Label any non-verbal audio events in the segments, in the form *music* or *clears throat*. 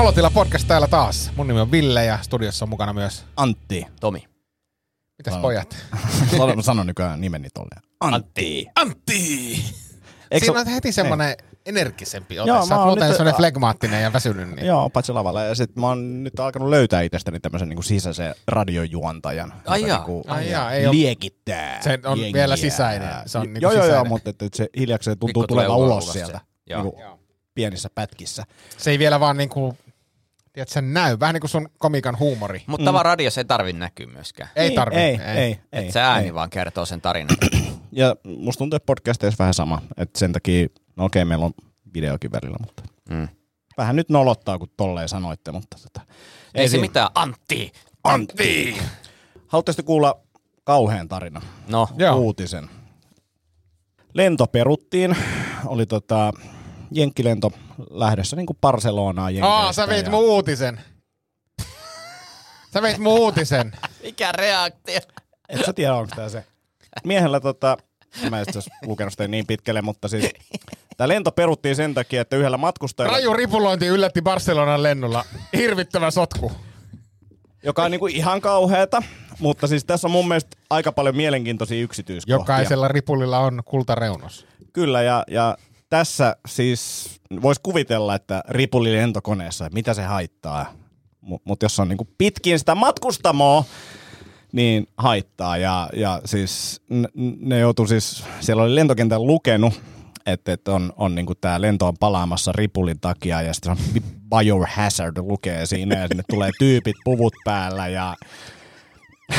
Nolotila podcast täällä taas. Mun nimi on Ville ja studiossa on mukana myös... Antti. Tomi. Mitäs Sano. pojat? *laughs* Mä sanon nykyään nimeni tolleen. Antti. Antti! Eikö Siinä se- on heti semmonen energisempi ote. Joo, Sä oot muuten nyt- semmonen flegmaattinen ja väsynyt. Niin. Joo, paitsi lavalla. Ja sit mä oon nyt alkanut löytää itsestäni tämmöisen niinku sisäisen radiojuontajan. Ai joka jaa. Niinku Ai jaa, ei liekittää Se on jengiä. vielä sisäinen, se on niinku joo, joo, joo, mutta että, se hiljakseen tuntuu tulevan ulos ulos sieltä. Joo. Niinku pienissä pätkissä. Se ei vielä vaan niinku... Tiedätkö, sen näy. Vähän niin kuin sun komikan huumori. Mutta mm. radiossa ei tarvi näkyä myöskään. Ei tarvi. Ei, ei, ei. Et se ääni ei. vaan kertoo sen tarinan. *clears throat* Ja musta tuntuu, että podcasteissa vähän sama. Että sen takia, no okei, meillä on videokin välillä, mutta Mm. vähän nyt nolottaa, kun tolleen sanoitte, mutta tota, Ei, se siinä. mitään. Antti! Antti! Haluaisitte kuulla kauhean tarina, No, uutisen. Lento peruttiin, oli tota, jenkkilento lähdössä niin kuin Barcelonaan. Aa, sä veit ja- mun uutisen. Sä veit mun uutisen. mikä reaktio? Et sä tiedä, onko tää se. Miehellä tota, mä en itse lukenut sitä niin pitkälle, mutta siis tää lento peruttiin sen takia, että yhdellä matkustajalla, Raju ripulointi yllätti Barcelonan lennolla. Hirvittävä sotku. joka on niinku ihan kauheeta, mutta siis tässä on mun mielestä aika paljon mielenkiintoisia yksityiskohtia. Jokaisella ripulilla on kultareunos. Kyllä, ja, ja tässä siis voisi kuvitella, että ripuli lentokoneessa, mitä se haittaa. Mutta mut jos on niinku pitkin sitä matkustamoa, niin haittaa. Ja, ja siis ne joutuu siis, siellä oli lentokentän lukenut, että, että on, on niinku tämä lento on palaamassa ripulin takia ja sitten biohazard lukee siinä ja sinne tulee tyypit puvut päällä ja *laughs*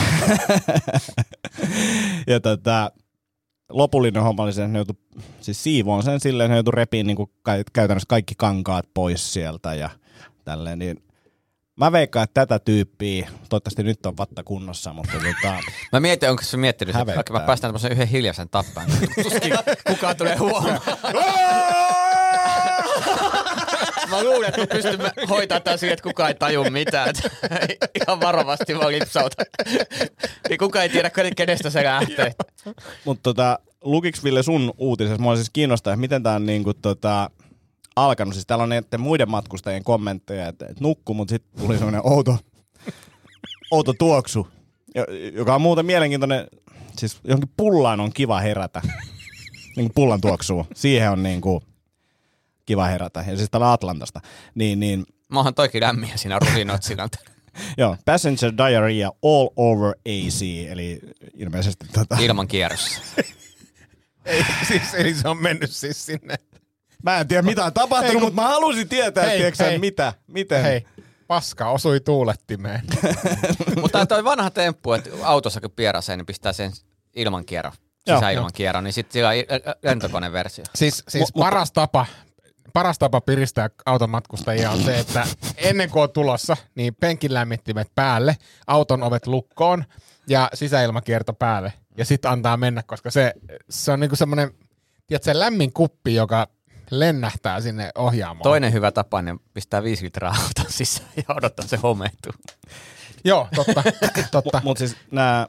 ja tota, lopullinen homma oli se, että ne joutui, siis siivoon sen silleen, että ne joutui repiin niin käytännössä kaikki kankaat pois sieltä ja tälleen, niin mä veikkaan, että tätä tyyppiä, toivottavasti nyt on vatta kunnossa, mutta tota, Mä mietin, onko se miettinyt, että mä päästän tämmöisen yhden hiljaisen tappaan. Tuskin kukaan tulee huomaan. *laughs* Mä luulen, että me pystymme hoitamaan tämän siihen, että kukaan ei taju mitään. Ihan varovasti vaan lipsauta. Niin kukaan ei tiedä, kenestä se lähtee. mutta tota, lukiks Ville sun uutisessa, mua siis kiinnostaa, että miten tää on niinku tota, alkanut, siis täällä on muiden matkustajien kommentteja, että, että nukku, mutta sitten tuli semmoinen outo, outo tuoksu, jo- joka on muuten mielenkiintoinen, siis johonkin pullaan on kiva herätä, niin kuin pullan tuoksuu, siihen on niin kuin kiva herätä, ja siis täällä Atlantasta, niin, niin Mä oon toikin lämmiä siinä rusinoit siinä. *laughs* joo, passenger diarrhea all over AC, eli ilmeisesti tota, Ilman kierrossa. *laughs* Ei, siis, eli se on mennyt siis sinne. mä en tiedä mitä on tapahtunut, Ei, kun- mutta mä halusin tietää, Hei, tiedätkö hei. mitä, miten. Hei, paska osui tuulettimeen. *laughs* Mutta toi vanha temppu, että autossa kun pierasee, niin pistää sen ilman kierro, sisäilman kierro, niin sitten sillä on lentokoneversio. Siis, siis paras tapa paras tapa piristää auton matkustajia on se, että ennen kuin on tulossa, niin penkin lämmittimet päälle, auton ovet lukkoon ja sisäilmakierto päälle. Ja sitten antaa mennä, koska se, se on niinku semmoinen, tiedätkö, lämmin kuppi, joka lennähtää sinne ohjaamoon. Toinen hyvä tapa, niin pistää viisi litraa auton sisään ja odottaa se homehtuu. Joo, totta. *laughs* totta. Mutta siis nämä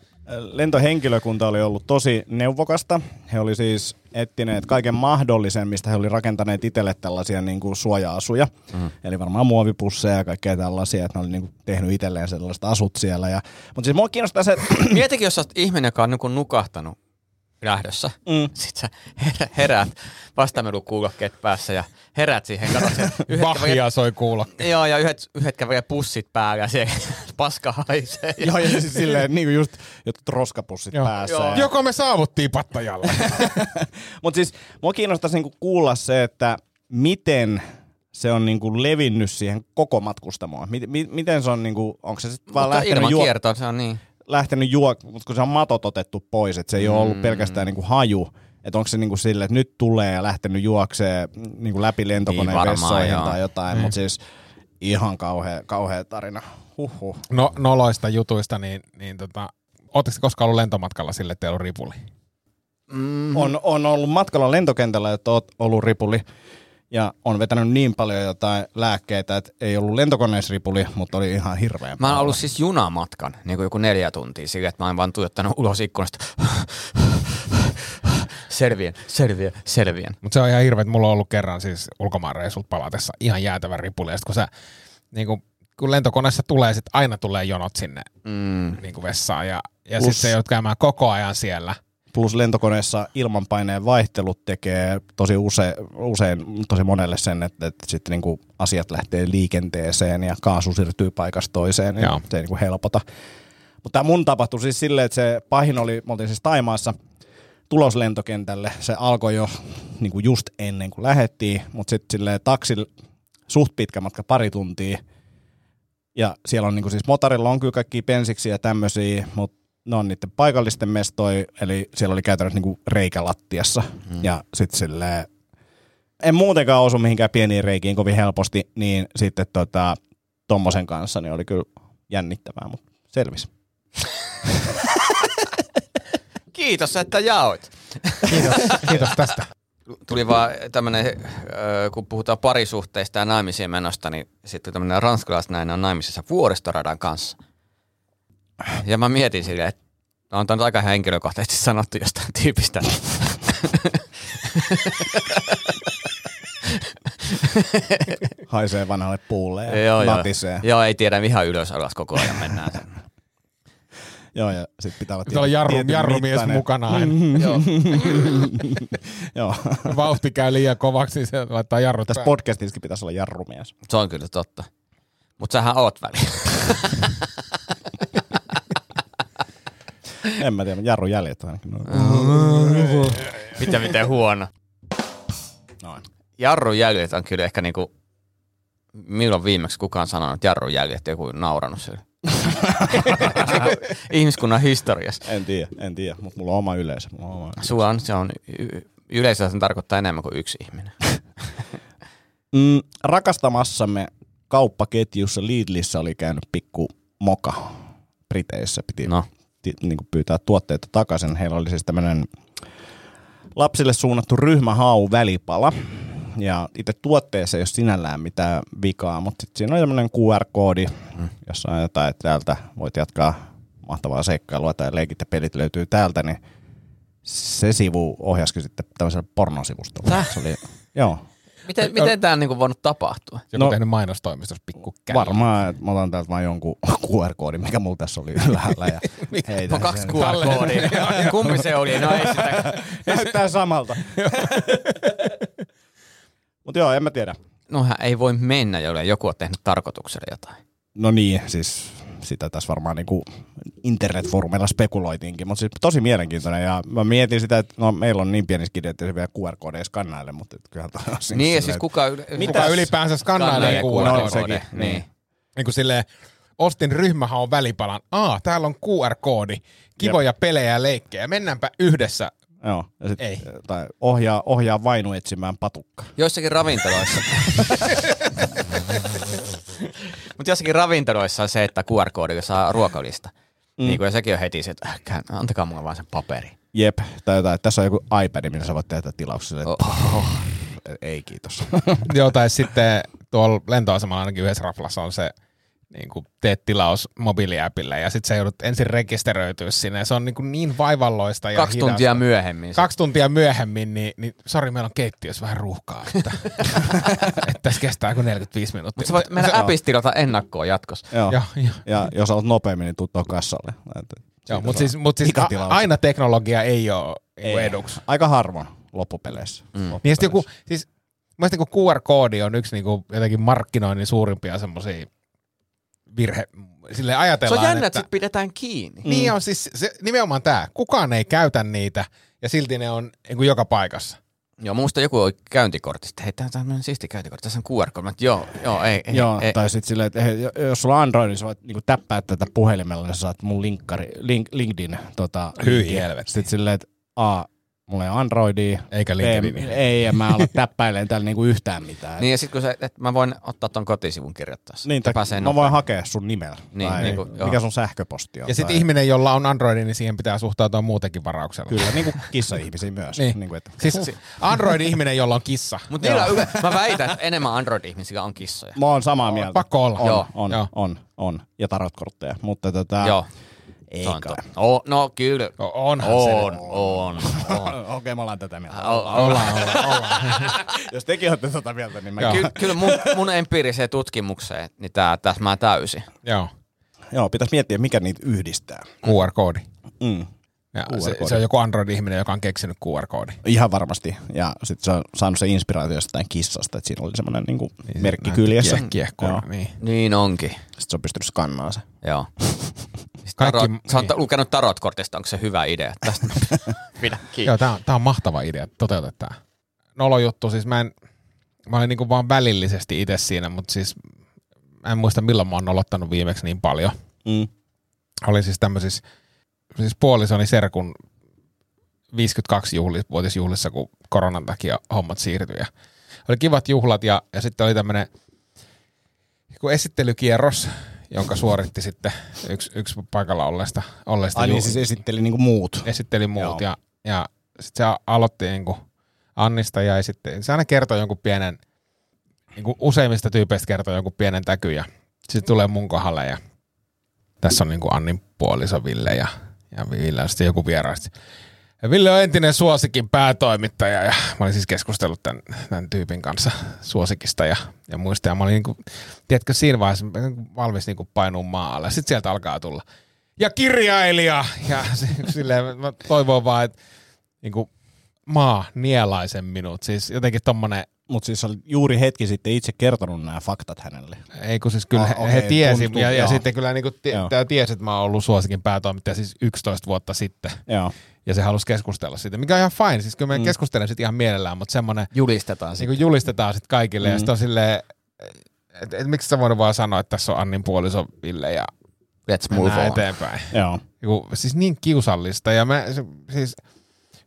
lentohenkilökunta oli ollut tosi neuvokasta. He oli siis etsineet kaiken mahdollisen, mistä he oli rakentaneet itselle tällaisia niin kuin suoja-asuja. Mm. Eli varmaan muovipusseja ja kaikkea tällaisia, että ne oli niin kuin tehnyt itselleen sellaiset asut siellä. Ja, mutta siis mua kiinnostaa se, että Mietikin, jos sä ihminen, joka on niinku nukahtanut lähdössä. Mm. Sitten sä herä, heräät vastamelukuulokkeet päässä ja heräät siihen. Katsot, sen yhdet Vahvia soi kuulo. kävelee- Joo, ja yhdet, yhdet kävelee pussit päällä ja se *laughs* paska haisee. joo, ja siis silleen niin kuin just jotkut roskapussit Joo. päässä. Joo. Ja, Joko me saavuttiin pattajalla? *laughs* Mutta siis mua kiinnostaisi niinku kuulla se, että miten se on niinku levinnyt siihen koko matkustamoon. Miten, miten se on, niinku, onko se sitten vaan Mutta lähtenyt, ilman juo, kiertoa se on niin. Lähtenyt juo, mutta kun se on matot otettu pois, että se ei ole ollut Mm. pelkästään niinku haju, että onko se niinku silleen, että nyt tulee ja lähtenyt juoksee niinku läpi lentokoneen Niin vessoihin joo. tai jotain, mutta siis ihan kauhea, kauhea tarina. Huhhuh. No, noloista jutuista, niin, niin tota, ootteko koskaan ollut lentomatkalla sille, että teillä on ripuli? Mm. On, on ollut matkalla lentokentällä, että oot ollut ripuli ja on vetänyt niin paljon jotain lääkkeitä, että ei ollut lentokoneisripuli, mutta oli ihan hirveän Mä oon ollut siis junamatkan, niin kuin joku neljä tuntia, sillä että mä oon vaan tuijottanut ulos ikkunasta. Selvien, selvien, selvien. Mutta se on ihan hirveä, että mulla on ollut kerran siis ulkomaanreissulta palatessa ihan jäätävä ripuli. Ja sit kun sä niin kuin, kun lentokoneessa tulee, sit aina tulee jonot sinne Mm. niin kuin vessaan ja, ja sitten se joudut käymään koko ajan siellä. Plus lentokoneessa ilmanpaineen vaihtelut tekee tosi use, usein tosi monelle sen, että, että sitten niinku asiat lähtee liikenteeseen ja kaasu siirtyy paikasta toiseen, niin Joo. se ei niinku helpota. Mutta tämä mun tapahtui siis silleen, että se pahin oli, me oltiin siis Taimaassa tulos lentokentälle. Se alkoi jo niinku just ennen kuin lähettiin, mutta sitten silleen taksilla suht pitkä matka, pari tuntia. Ja siellä on niinku siis motorilla on kyllä kaikki pensiksi ja tämmöisiä, mutta ne on niiden paikallisten mestoi, eli siellä oli käytännössä niinku reikä lattiassa. Mm. Ja sitten silleen, en muutenkaan osu mihinkään pieniin reikiin kovin helposti, niin sitten tota, tommosen kanssa niin oli kyllä jännittävää, mutta selvisi. *laughs* Kiitos, että jaoit. Kiitos, kiitos tästä. Tuli vaan tämmönen, kun puhutaan parisuhteista ja naimisiin menosta, niin sitten tämmönen ranskalaisnainen on naimisissa vuoristoradan kanssa. Ja mä mietin silleen, että on tämä aika henkilökohtaisesti sanottu jostain tyypistä. Haisee vanhalle puulle ja joo, joo. natisee. joo, ei tiedä, ihan ylös alas koko ajan *laughs* mennään. Joo, ja sit pitää olla Pitää olla jarru, jarrumies mittainen. mukana aina. joo. *laughs* Joo. *laughs* Vauhti käy liian kovaksi, niin se laittaa jarrut Tässä podcastissakin pitäisi olla jarrumies. Se on kyllä totta. Mutta sähän oot väliin. *laughs* En mä tiedä, jarru jäljet ainakin. No. Mitä miten huono. Noin. Jarrun jäljet on kyllä ehkä niinku, milloin viimeksi kukaan sanonut jarrun jäljet, joku naurannut sille. *laughs* Ihmiskunnan historiassa. En tiedä, en tiedä, mutta mulla on oma yleisö. Mulla on oma... Sulla on, se on, y- yleensä se tarkoittaa enemmän kuin yksi ihminen. *laughs* Mm, rakastamassamme kauppaketjussa Lidlissä oli käynyt pikku moka Briteissä. Piti No. Niin kuin pyytää tuotteita takaisin. Heillä oli siis tämmöinen lapsille suunnattu ryhmähau välipala. Ja itse tuotteessa ei ole sinällään mitään vikaa, mutta sit siinä on tämmöinen QR-koodi, jossa on jotain, että täältä voit jatkaa mahtavaa seikkailua tai leikit ja pelit löytyy täältä, niin se sivu ohjasikin sitten tämmöiselle pornosivustolle. Täh? Se oli, joo, Miten, miten tämä on niinku voinut tapahtua? Joku No- tehnyt mainostoimistossa pikku käy. Varmaan, että mä otan täältä vaan jonkun *laughs* QR-koodin, mikä mulla tässä oli ylhäällä. Ja *laughs* heitän On kaksi. QR-koodia. *laughs* Kumpi se oli? No ei sitä. Näyttää samalta. Mutta joo, en mä tiedä. No hän ei voi mennä, jolle joku on tehnyt tarkoituksella jotain. No niin, siis sitä tässä varmaan niinku internetfoorumeilla spekuloitiinkin, mutta siis tosi mielenkiintoinen. Ja mä mietin sitä, että no, meillä on niin pieni skidi, että se vielä QR-koodeja skannaille, mutta et kyllähän toi on siinä Niin, ja silleen, siis kuka, yle- Kuka ylipäänsä skannailee Skannailee No, Niin. niin. Niin kuin silleen, ostin ryhmähaun välipalan. Aa, täällä on QR-koodi. Kivoja pelejä ja leikkejä. Mennäänpä yhdessä. Joo, ja sit, Ei. Tai ohjaa, ohjaa vainu etsimään patukka. Joissakin ravintoloissa. *laughs* Mutta jossakin ravintoloissa on se, että QR-koodilla saa ruokalista. Mm. Niin kuin, ja sekin on heti se, että äh, antakaa mulle vaan sen paperi. Jep, tai jotain, että tässä on joku iPad, millä sä voit tehdä tilauksia. Oh, Oh. oh. Ei kiitos. Joo, tai sitten tuolla lentoasemalla ainakin yhdessä raflassa on se, niin kuin teet tilaus mobiiliäpillä ja sitten sä joudut ensin rekisteröityä sinne. Ja se on niin, kuin niin vaivalloista ja Kaksi hidasta. tuntia myöhemmin. Kaksi tuntia myöhemmin, niin, niin sori, meillä on keittiössä vähän ruuhkaa. Että, *laughs* että tässä kestää kuin 45 minuuttia. Mutta sä voit mennä Se- appista tilata ennakkoon jatkossa. Joo. Joo, joo. Ja jos olet nopeammin, niin tuu kassalle. Että Joo, mutta siis, mut siis a, aina teknologia ei ole Ei. ei. eduksi. Aika harvoin loppupeleissä. Mm. Niin ja sit joku, siis mielestäni niin QR-koodi on yksi niin kuin, jotenkin markkinoinnin suurimpia semmoisia virhe, sille Se ajatellaan, on jännä, että että, sit pidetään kiinni. niin on siis se, nimenomaan tämä, kukaan ei käytä niitä ja silti ne on niin kuin joka paikassa. Joo, muista joku oli käyntikortista. Hei, tää on tämmönen siisti käyntikortti. Tässä on QR-koodi. Että Joo, joo, ei, ei, Joo, ei. tai sitten silleen, että hei, jos sulla on Android, niin sä voit niinku täppää tätä puhelimella, niin sä saat mun linkkari, link, LinkedIn tota, Hyi linkin. helvetti. Sitten silleen, että A, mulla ei ole Androidia. Eikä Ei, LinkedIn. ei, en mä ala täppäilemään täällä niinku yhtään mitään. Niin ja sit kun se, että mä voin ottaa ton kotisivun kirjoittaessa. Niin, tai mä voin nopeammin. hakea sun nimellä. Niin, tai niin kuin, mikä sun sähköposti on. Ja sitten tai- ihminen, jolla on Android, niin siihen pitää suhtautua muutenkin varauksella. Kyllä, niin kuin kissa-ihmisiä myös. Niin. Niin kuin, että, Siis Android-ihminen, jolla on kissa. Mutta niillä on mä väitän, että enemmän Android-ihmisillä on kissoja. mä oon samaa mieltä. Pakko olla. On, Joo. on, Joo. on, on. Ja tarotkortteja. Mutta tota, Joo. Ei on kai. to- o, no kyllä. No, onhan on, se. on, on, on. *laughs* Okei, me ollaan tätä mieltä. O- o- Ollaan, ollaan, ollaan. *laughs* Jos tekin olette tota mieltä, niin mä. Ky- kyllä mun, mun empiiriseen tutkimukseen, niin tää täsmää täysin. Joo, Joo, pitäisi miettiä, mikä niitä yhdistää. QR-koodi. Mm. Ja se, QR-koodi. se, on joku Android-ihminen, joka on keksinyt QR-koodin. Ihan varmasti. Ja sitten se on saanut se inspiraatio jostain kissasta, että siinä oli semmoinen niinku merkki Näytti kyljessä. kie- Kiehkoilla, Joo. niin. Niin onkin. Sitten se on pystynyt skannaamaan se. Joo. *laughs* Kaikki- Tarot, sä oot niin. lukenut tarotkortista, onko se hyvä idea? *laughs* Tästä kiinni. Joo, tää on, tää on mahtava idea, toteutetaan. Nolo juttu, siis mä en, mä olin niinku vaan välillisesti itse siinä, mutta siis mä en muista milloin mä oon nolottanut viimeksi niin paljon. Mm. Oli siis tämmöisissä, siis puolisoni Serkun 52 juhli, vuotisjuhlissa, kun koronan takia hommat siirtyi. Ja oli kivat juhlat ja, ja sitten oli tämmöinen esittelykierros, jonka suoritti sitten yksi, yksi paikalla olleista, olleista Ai niin, ju- siis esitteli niinku muut. esitteli muut Joo. ja, ja sitten se aloitti niinku Annista ja sitten se aina kertoi jonkun pienen, niinku useimmista tyypeistä kertoi jonkun pienen täky ja sitten tulee mun kohdalle ja tässä on niinku Annin puoliso Ville ja, ja Ville on sitten joku vieraista. Ja Ville on entinen Suosikin päätoimittaja ja mä olin siis keskustellut tämän, tämän tyypin kanssa Suosikista ja, ja muista. Ja mä olin niinku, tiedätkö, siinä vaiheessa valmis niinku painuu maalle. Sitten sieltä alkaa tulla. Ja kirjailija! Ja *laughs* silleen mä toivon vaan, että niinku, maa nielaisen minut. Siis jotenkin tommonen, Mutta siis oli juuri hetki sitten itse kertonut nämä faktat hänelle. ei kun siis kyllä Ah, he, okei, he tiesi, tuntuu, ja, ja joo. sitten kyllä niinku tää tiesi, että mä oon ollut Suosikin päätoimittaja siis 11 vuotta sitten. Joo. Ja se halusi keskustella siitä, mikä on ihan fine. Siis kyllä mä mm. keskustelen siitä ihan mielellään, mutta semmoinen, Julistetaan niin kuin julistetaan sitten kaikille. Mm. Ja sitten on silleen, että et, miksi sä voinut vaan sanoa, että tässä on Annin puoliso Ville ja Let's move on. eteenpäin. Joo. Joku, siis niin kiusallista ja mä, siis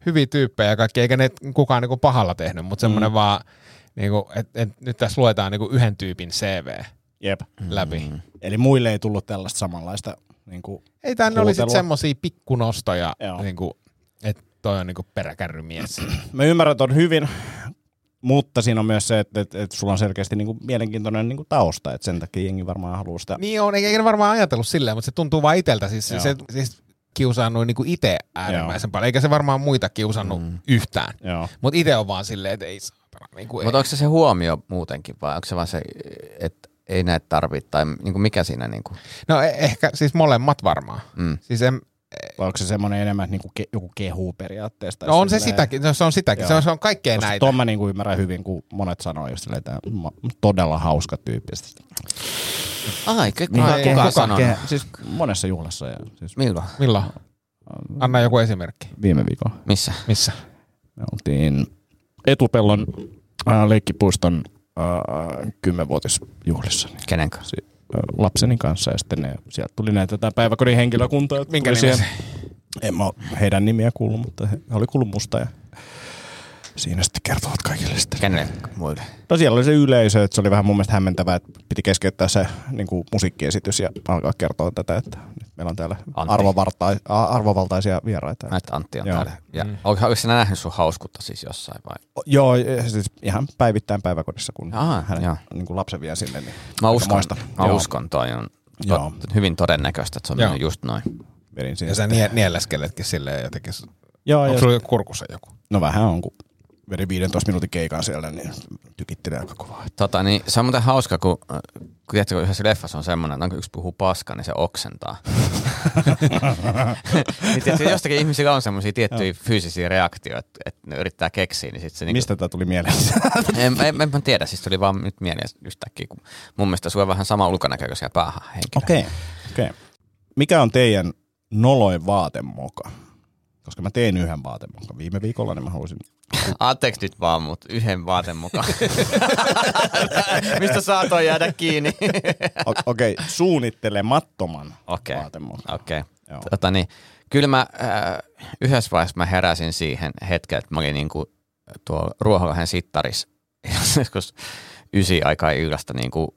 hyviä tyyppejä ja kaikki, eikä ne kukaan niinku pahalla tehnyt, mutta semmoinen mm. vaan, niinku, että et, nyt tässä luetaan niinku yhden tyypin CV Jep. läpi. Mm. Eli muille ei tullut tällaista samanlaista niinku, Ei tänne oli sitten semmosia pikkunostoja, niinku, toi on niinku peräkärrymies. Mä ymmärrän ton hyvin, mutta siinä on myös se, että, että, että sulla on selkeästi niinku mielenkiintoinen niinku tausta, että sen takia jengi varmaan haluaa sitä. niin on, eikä varmaan ajatellut silleen, mutta se tuntuu vaan iteltä. Siis, Joo. se, siis kiusannut niinku itse äärimmäisen paljon, eikä se varmaan muita kiusannut mm. yhtään. Joo. Mutta itse on vaan silleen, että ei. Niinku, ei. Mutta onko se se huomio muutenkin vai onko se vaan se, että ei näitä tarvitse tai niinku mikä siinä niinku? No e- ehkä siis molemmat varmaan. Mm. Siis en, Vai onko se semmoinen enemmän että niinku ke, joku kehuu periaatteessa? no on se sitäkin, no se on sitäkin, se on, se on kaikkea Koska näitä. Ton mä niinku ymmärrän hyvin, kun monet sanoo just silleen, että todella hauska tyyppi. Ai, kuka, Niin, kuka, kuka? Ke- siis monessa juhlassa ja siis Milloin? Milloin? Anna joku esimerkki. viime viikolla. Missä? Missä? Me oltiin Etupellon äh, leikkipuiston äh, kymmenvuotisjuhlissa niin, Kenen kanssa? si- äh, lapseni kanssa ja sitten ne, sieltä tuli näitä tää päiväkodin henkilökuntaa. Minkä nimesi? En mä heidän nimiä kuullut, mutta he, he oli kuullut musta ja siinä sitten kertovat kaikille sitten. Kenelle muille? No siellä oli se yleisö, että se oli vähän mun mielestä hämmentävää, että piti keskeyttää se niin kuin musiikkiesitys ja alkaa kertoa tätä, että nyt meillä on täällä arvovaltaisia vieraita. Näitä Antti on Joo. täällä. Ja, Mm. onko, onko sinä nähnyt sun hauskuutta siis jossain vai? Joo, siis ihan päivittäin päiväkodissa, kun Aha, hänen joo. niin kuin lapsen vie sinne. Niin Mä uskon, moista. mä Joo. uskon toi on Joo. to, hyvin todennäköistä, että se on Joo. mennyt just noin. Ja sä sitten. nie, nielleskeletkin silleen jotenkin. Joo, Onko sulla kurkussa joku? no vähän on, kun vedin 15 minuutin keikan siellä, niin tykittelee aika kovaa. Tota, niin, se on muuten hauska, kun, kun tiedätkö, kun yhdessä leffassa on semmoinen, että kun yksi puhuu paskaa, niin se oksentaa. *laughs* niin tiedätkö, jostakin ihmisillä on semmoisia tiettyjä fyysisiä reaktioita, että, ne yrittää keksiä, niin sitten se niinku, Mistä tämä tuli mieleen? *laughs* en, en, en, mä tiedä, siis tuli vaan nyt mieleen yhtäkkiä, kun mun mielestä sulla on vähän sama ulkonäkö kuin siellä päähän henkilö. Okei, okay. okei. Okay. Mikä on teidän noloin vaatemoka? Koska mä tein yhden vaatemokan viime viikolla, niin mä halusin... *laughs* Anteeksi nyt vaan, mutta yhden vaaten mukaan. *laughs* Mistä saatoin jäädä kiinni? *laughs* Okei, okay. suunnittelemattoman Okei. vaatemokan. Okei. Joo. Tota niin, kyllä mä äh, yhdessä vaiheessa mä heräsin siihen hetkeen, että mä olin niinku tuo Ruoholahden sittaris joskus ysi aikaa illasta niinku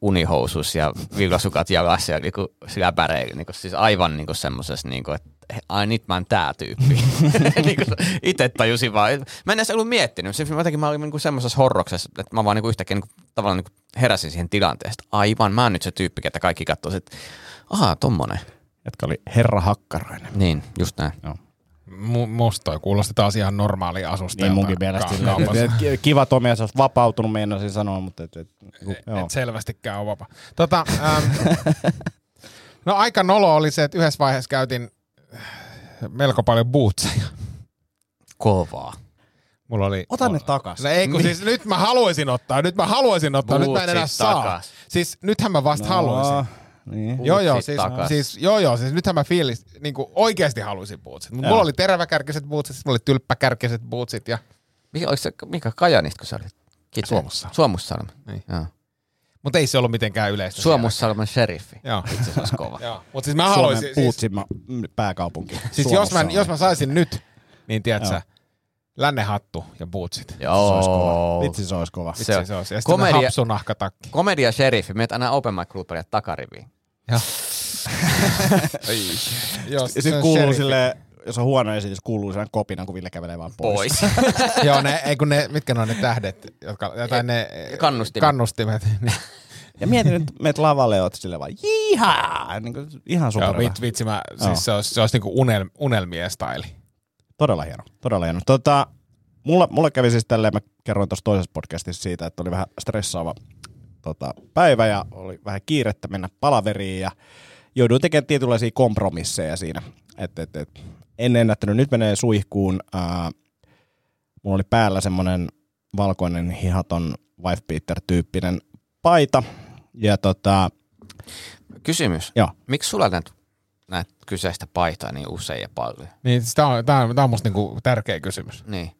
unihousus ja villasukat jalassa ja niinku sillä päreillä, niinku, siis aivan niinku semmosessa, niinku, että ai nyt mä oon tää tyyppi. *laughs* niinku, itse tajusin vaan. Mä en edes ollut miettinyt. Siis jotenkin mä olin niinku semmosessa horroksessa, että mä vaan niinku yhtäkkiä niinku, tavallaan niinku heräsin siihen tilanteesta. Aivan, mä oon nyt se tyyppi, että kaikki katsoo, että ahaa, tommonen. Ja Etkä oli Herra Hakkarainen. Niin, just näin. Mu- musta toi kuulosti taas ihan normaali asusta. Niin munkin mielestä. Kiva Tomi, että oot vapautunut, meinasin sanoa, mutta et, et, joo. Et selvästikään ole vapaa. Tota, ähm, *laughs* no aika nolo oli se, että yhdessä vaiheessa käytin melko paljon bootseja. Kovaa. Mulla oli... Ota ne takas. No ei, kun siis nyt mä haluaisin ottaa, nyt mä haluaisin ottaa, nyt mä en enää Bootsit saa. takas. Siis nythän mä vasta no. haluaisin. Niin. Joo, joo, Bootsit siis, takas. siis, joo, joo, siis nythän mä fiilis, niin kuin oikeasti haluaisin bootsit. Mut. Mulla oli teräväkärkiset bootsit, sit mulla oli tylppäkärkiset bootsit ja... Mikä, se, mikä Kajanista, kun sä olit? Kitee? Suomussalmi. Suomussalmi. Niin. Joo. Mutta ei se ollut mitenkään yleistä. Suomussalmen sheriffi. siellä. Joo. Itse asiassa olisi kova. Joo. Mutta siis mä Suomen haluaisin... Siis, puutsimma mm, pääkaupunki. siis jos, mä, jos mä saisin nyt, niin tiedätkö, Joo. lännehattu ja bootsit. Se olisi kova. Joo. Vitsi se olisi kova. Se Se, olisi. Ja sitten komedia- hapsunahkatakki. Komedia sheriffi. Meet aina open mic takariviin. Joo. *laughs* Joo, Ja se sitten kuuluu sheriffi. sille, jos on huono esitys, kuuluu sellainen kopina, kun Ville kävelee vaan pois. Pois. *laughs* Joo, ne, ei kun ne, mitkä ne on ne tähdet, jotka, tai ne Kannustimet. kannustimet. Niin. *laughs* Ja mietin, että meet lavalle ja oot silleen vaan jihaa! Niin kuin, ihan super. Joo, vitsi, vitsi mä, siis se olisi, se olisi niinku unel, unelmien style. Todella hieno, todella hieno. Tota, mulla, mulla kävi siis tälleen, mä kerroin tuossa toisessa podcastissa siitä, että oli vähän stressaava tota, päivä ja oli vähän kiirettä mennä palaveriin ja jouduin tekemään tietynlaisia kompromisseja siinä. Et, et, et, en ennättänyt, nyt menee suihkuun. Ää, mulla oli päällä semmoinen valkoinen hihaton wife beater-tyyppinen paita. Ja tota, Kysymys. joo, Miksi sulla näet, näet kyseistä paitaa niin usein ja paljon? Niin, tämä on, tää on, tää on musta niinku tärkeä kysymys. Niin.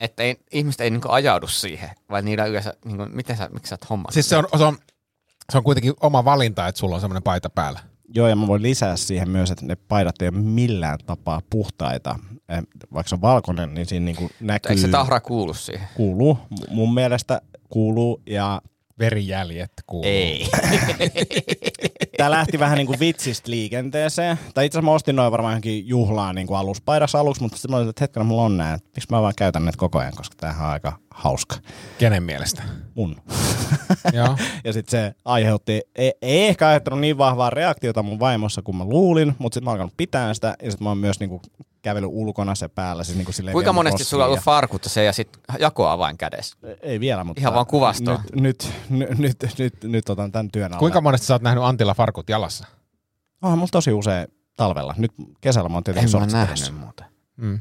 Että ei, ihmiset ei niinku ajaudu siihen, vai niillä yleensä, niinku, miten sä, miksi sä oot hommannut? Siis se on, se on, se on kuitenkin oma valinta, että sulla on semmoinen paita päällä. Joo, ja mä voin lisää siihen myös, että ne paidat ei ole millään tapaa puhtaita. Vaikka se on valkoinen, niin siinä niinku näkyy, Eikö se tahra kuulu siihen? kuuluu. Mun mielestä kuuluu, ja Verijäljet kuuluu. Ei. *laughs* tää lähti vähän niinku vitsistä liikenteeseen. Tai itse asiassa mä ostin noin varmaan johonkin juhlaan niinku aluspaidassa aluksi, mutta sitten mä olin, että hetkellä mulla on nää. että Miksi mä vaan käytän näitä koko ajan, koska tämähän on aika hauska. Kenen mielestä? Mun. *laughs* Joo. Ja sitten se aiheutti, ei, ei ehkä aiheuttanut niin vahvaa reaktiota mun vaimossa kuin mä luulin, mutta sitten mä oon alkanut pitää sitä ja sitten mä oon myös niinku kävellyt ulkona se päällä. Siis niinku silleen Kuinka monesti sulla on ollut ja- farkutta se ja sitten jakoavain kädessä? Ei vielä, mutta... Ihan vaan kuvastoa. Nyt, nyt, nyt, nyt, nyt, nyt otan tämän työn alle. Kuinka monesti sä oot nähnyt Antilla farkut jalassa? Onhan mulla tosi usein talvella. Nyt kesällä mä oon tietenkin En mä nähnyt muuten. Mm.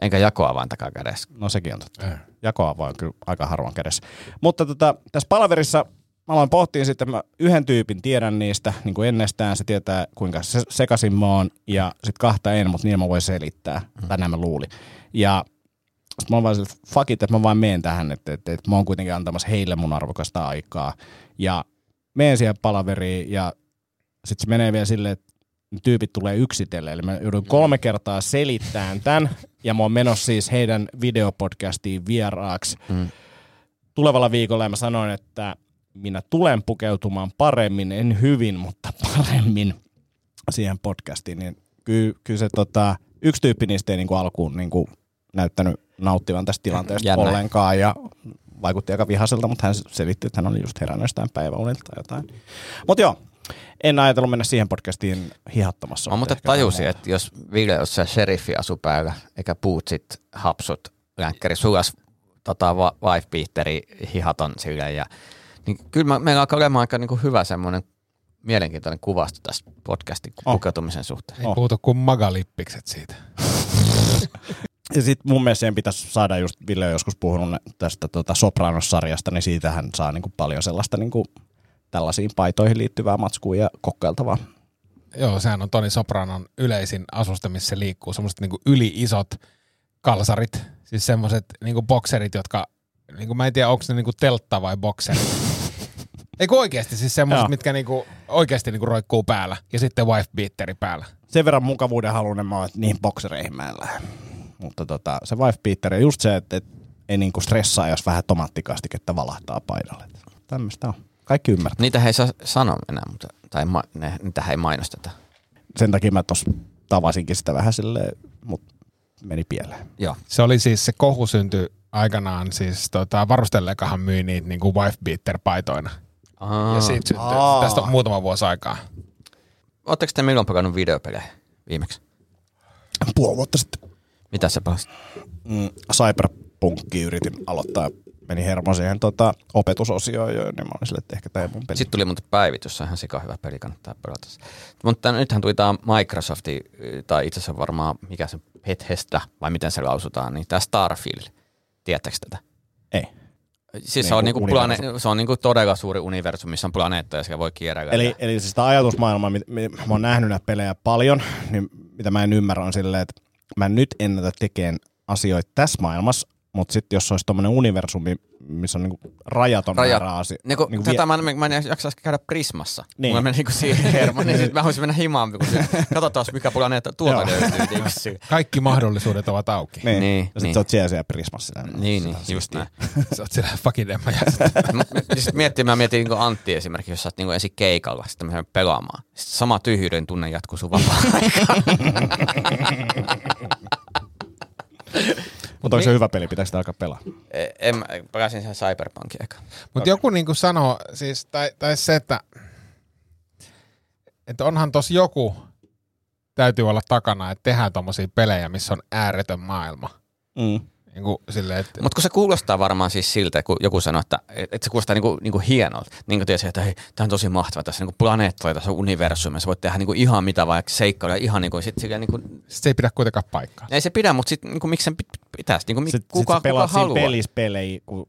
Enkä jakoavain takaa kädessä. No sekin on totta. Jakoa vaan kyllä aika harvoin kädessä. Mutta tota, tässä palaverissa mä aloin pohtia sitten, että mä yhden tyypin tiedän niistä niin kuin ennestään. Se tietää, kuinka se, sekaisin mä oon. Ja sitten kahta en, mutta niin mä voin selittää. Mm. Tai näin mä luulin. Ja sitten mä oon vaan sille, fuck it, että mä vaan meen tähän, että, että, että mä oon kuitenkin antamassa heille mun arvokasta aikaa. Ja meen siihen palaveriin ja sitten se menee vielä silleen, että tyypit tulee yksitellen. Eli mä joudun kolme kertaa selittämään tämän, ja mä oon menossa siis heidän videopodcastiin vieraaksi Mm. tulevalla viikolla, ja mä sanoin, että minä tulen pukeutumaan paremmin, en hyvin, mutta paremmin siihen podcastiin. Niin kyllä, kyllä se tota, yksi tyyppi niistä ei niinku alkuun niinku näyttänyt nauttivan tästä tilanteesta Jännä. ollenkaan, ja vaikutti aika vihaiselta, mutta hän selitti, että hän oli just herännyt jostain päiväunilta tai jotain. Mutta joo, en ajatellut mennä siihen podcastiin hihattomassa. Mä muuten jotain tajusin, että jos se sheriffi asu päällä, eikä puutsit, hapsut, länkkäri, sulla olisi tota, wife hihaton silleen, ja niin kyllä mä, meillä alkaa olemaan aika niinku hyvä semmoinen mielenkiintoinen kuvasto tässä podcastin Oh. pukeutumisen suhteen. Ei Oh. puhuta kuin magalippikset siitä. Ja sitten mun mielestä siihen pitäisi saada just, Ville on joskus puhunut tästä tota Sopranos-sarjasta, niin siitähän saa niinku paljon sellaista niinku tällaisiin paitoihin liittyvää matskua ja kokkailtavaa. Joo, sehän on Toni Sopranon yleisin asuste, missä se liikkuu. Semmoiset niinku yli-isot kalsarit, siis semmoiset niinku bokserit, jotka, niinku mä en tiedä, onko ne niinku teltta vai bokserit. Eikö oikeasti siis semmoiset, mitkä niinku oikeasti niinku roikkuu päällä ja sitten wife beateri päällä. Sen verran mukavuuden halunen mä oon, että niihin boksereihin mä en lähde. Mutta tota, se wife beater, just se, että, että ei niinku stressaa, jos vähän tomaattikastiketta valahtaa paidalle. Tämmöistä on. Kaikki ymmärtää. Niitä ei saa sanoa enää, mutta, tai ma, ne, niitä ei mainosteta. Sen takia mä tuossa tavasinkin sitä vähän silleen, mutta meni pieleen. Joo. Se oli siis, se kohu syntyi aikanaan, siis tota, varustellekahan myi niitä niinku wife beater paitoina. Aa, Ja siitä syntyi, Aa. tästä on muutama vuosi aikaa. Oletteko te milloin pelannut videopelejä viimeksi? Puoli vuotta sitten. Mitä sä pelasit? Mm, Cyberpunkki yritin aloittaa. Meni hermo siihen tota, opetusosioon jo, niin mä olin sille, että ehkä tämä ei mun peli. Sitten tuli muuten päivitys, se on ihan sika hyvä peli, kannattaa pelata. Mutta nythän tuli tämä Microsofti, tai itse asiassa varmaan, mikä se Bethesda, vai miten se lausutaan, niin tämä Starfield. Tiedättekö tätä? Ei. Siis Niin se, on kuin niinku plane- se on niinku todella suuri universumi, missä on planeettoja ja siellä voi kierrellä. Eli, eli siis sitä ajatusmaailmaa, mit, mit, mä oon nähnyt näitä pelejä paljon, niin mitä mä en ymmärrä on silleen, että mä nyt en näitä tekemään asioita tässä maailmassa, mutta sitten jos olisi tommonen universumi, missä on niinku rajaton Rajat. määrä asioita. Niin kun, niinku tätä mä, en- mä en jaksaisi käydä Prismassa. Niin. Niin. Mulla meni niinku siihen *laughs* hermo, niin sit mä haluaisin mennä himaan, kun katsotaan mikä planeetta tuolta Joo. löytyy. Niin, *laughs* Kaikki mahdollisuudet ovat auki. Niin, Niin, ja sit niin. sä oot siellä siellä Prismassa. Niin, niin, sitä just näin. *laughs* Sä oot siellä fucking demma Sitten miettii, mä mietin niin Antti esimerkiksi, jos sä oot niin ensin keikalla, sitten mä menen pelaamaan. Sitten sama tyhjyyden tunne jatkuu sun vapaa Mutta onko se hyvä peli, pitääkö sitä alkaa pelaa? En, mä pelasin sen Cyberpunkin eka. Mutta joku niinku sanoo, siis, tai, tai se, että, että onhan tos joku, täytyy olla takana, että tehdään tommosia pelejä, missä on ääretön maailma. Mm. Niin kuin silleen, että Mutta kun se kuulostaa varmaan siis siltä, kun joku sanoo, että, että se kuulostaa niinku, niinku hienolta. Niin kuin tietysti, että hei, tämä on tosi mahtavaa, tässä on niinku planeettoja, tässä on universumi, sä voit tehdä niinku ihan mitä vaikka seikkailuja, ihan niinku, sit, silleen, niinku, sit se ei pidä kuitenkaan paikkaa. ei se pidä, mutta sitten niinku, miksi sen pit- pitäisi, niinku, mi- Sitten kuka, sit kuka haluaa. pelissä pelejä, kun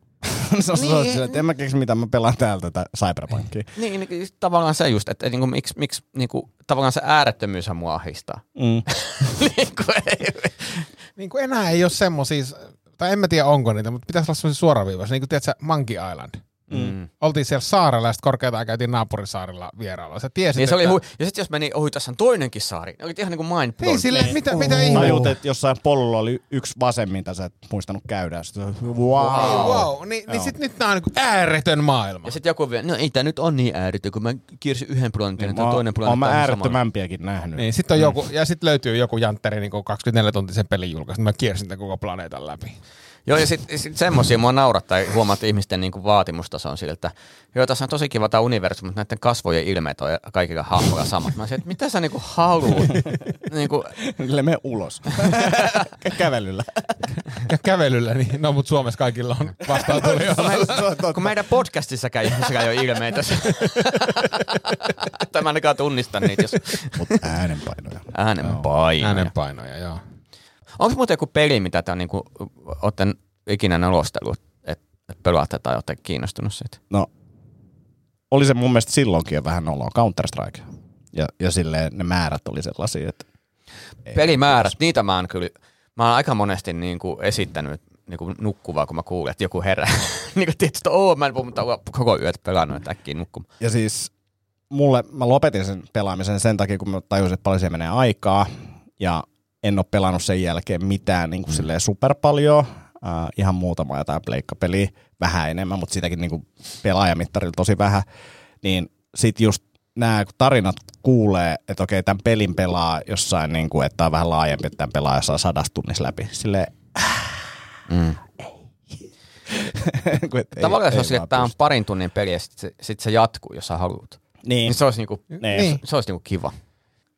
sä oot silleen, että en mä keksi mitä mä pelaan täältä tätä Cyberpunkia. Niin, niin just tavallaan se just, että niinku, miksi, miksi niinku, tavallaan se äärettömyyshän mua ahdistaa. Mm. *laughs* niinku, ei, Niin kuin enää ei ole semmosia, tai en mä tiedä onko niitä, mutta pitäisi olla semmoisia suoraviivaisia, niin kuin tiedätkö, Monkey Island. Mm. Oltiin siellä saarella ja sitten korkeata käytiin naapurisaarilla vierailla. Sä tiesit, Niin se oli että... hu- ja sitten jos meni ohi, tässä on toinenkin saari. Oli ihan niinku mind blown. Niin silleen, mitä, mitä Tajut, ihmettä? että jossain polulla oli yksi vasen, mitä sä et muistanut käydä. Sitten, wow. Wow. wow. Niin, niin Joo. sit nyt tää on niinku ääretön maailma. Ja sitten joku vielä, no ei tää nyt on niin ääritön, kun mä kiersin yhden planeetin, Niin, niin, toinen planeetta oon mä samalla. äärettömämpiäkin nähnyt. Niin, sit on joku, ja sitten löytyy joku jantteri niin 24-tuntisen pelin julkaisu, niin mä kiersin tämän koko planeetan läpi. Joo, ja sitten sit semmosia mua naurattaa, ja huomaa, että ihmisten niinku vaatimustaso on sillä, että joo, tässä on tosi kiva tämä universumi, mutta näiden kasvojen ilmeet on kaikilla hahmoilla samat. Mä olisin, että mitä sä niinku haluut? *laughs* niinku, Sille mene ulos. Kävelyllä. Ja kävelyllä, niin no mut Suomessa kaikilla on vastaantulijoilla. kun meidän podcastissakaan ihmisillä ei ole ilmeitä. *laughs* Tämä ainakaan tunnista niitä, jos Mutta äänenpainoja. äänenpainoja. Äänenpainoja, joo. Onko muuten joku peli, mitä te on niinku, ootte ikinä nolostellut, että et pelaatte tai olette kiinnostunut siitä? No, oli se mun mielestä silloinkin jo vähän oloa Counter-Strike. Ja, ja silleen ne määrät oli sellaisia, että. Pelimäärät, niitä mä oon kyllä, mä oon aika monesti niinku esittänyt niinku nukkuvaa, kun mä kuulen, että joku herää. *laughs* niin kuin tietysti, että oo, mä en voi mutta koko yöt pelannut, että äkkiä nukkumaan. Ja siis mulle, mä lopetin sen pelaamisen sen takia, kun mä tajusin, että paljon siihen menee aikaa. Ja en ole pelannut sen jälkeen mitään niin kuin silleen super paljon. Uh, ihan muutama jotain pleikkapeliä, vähän enemmän, mutta sitäkin niin kuin pelaajamittarilla tosi vähän. Niin sit just nämä tarinat kuulee, että okei, tämän pelin pelaa jossain, niin kuin, että tämä on vähän laajempi, että tämän pelaa jossain sadasta tunnissa läpi. Silleen, Mm. *laughs* Tavallaan se ei on sille, vaan että tämä on parin tunnin peli ja sitten se, sit se jatkuu, jos sä haluat. Niin, Niin se olisi, niinku, niin. Niin. se olisi niinku kiva.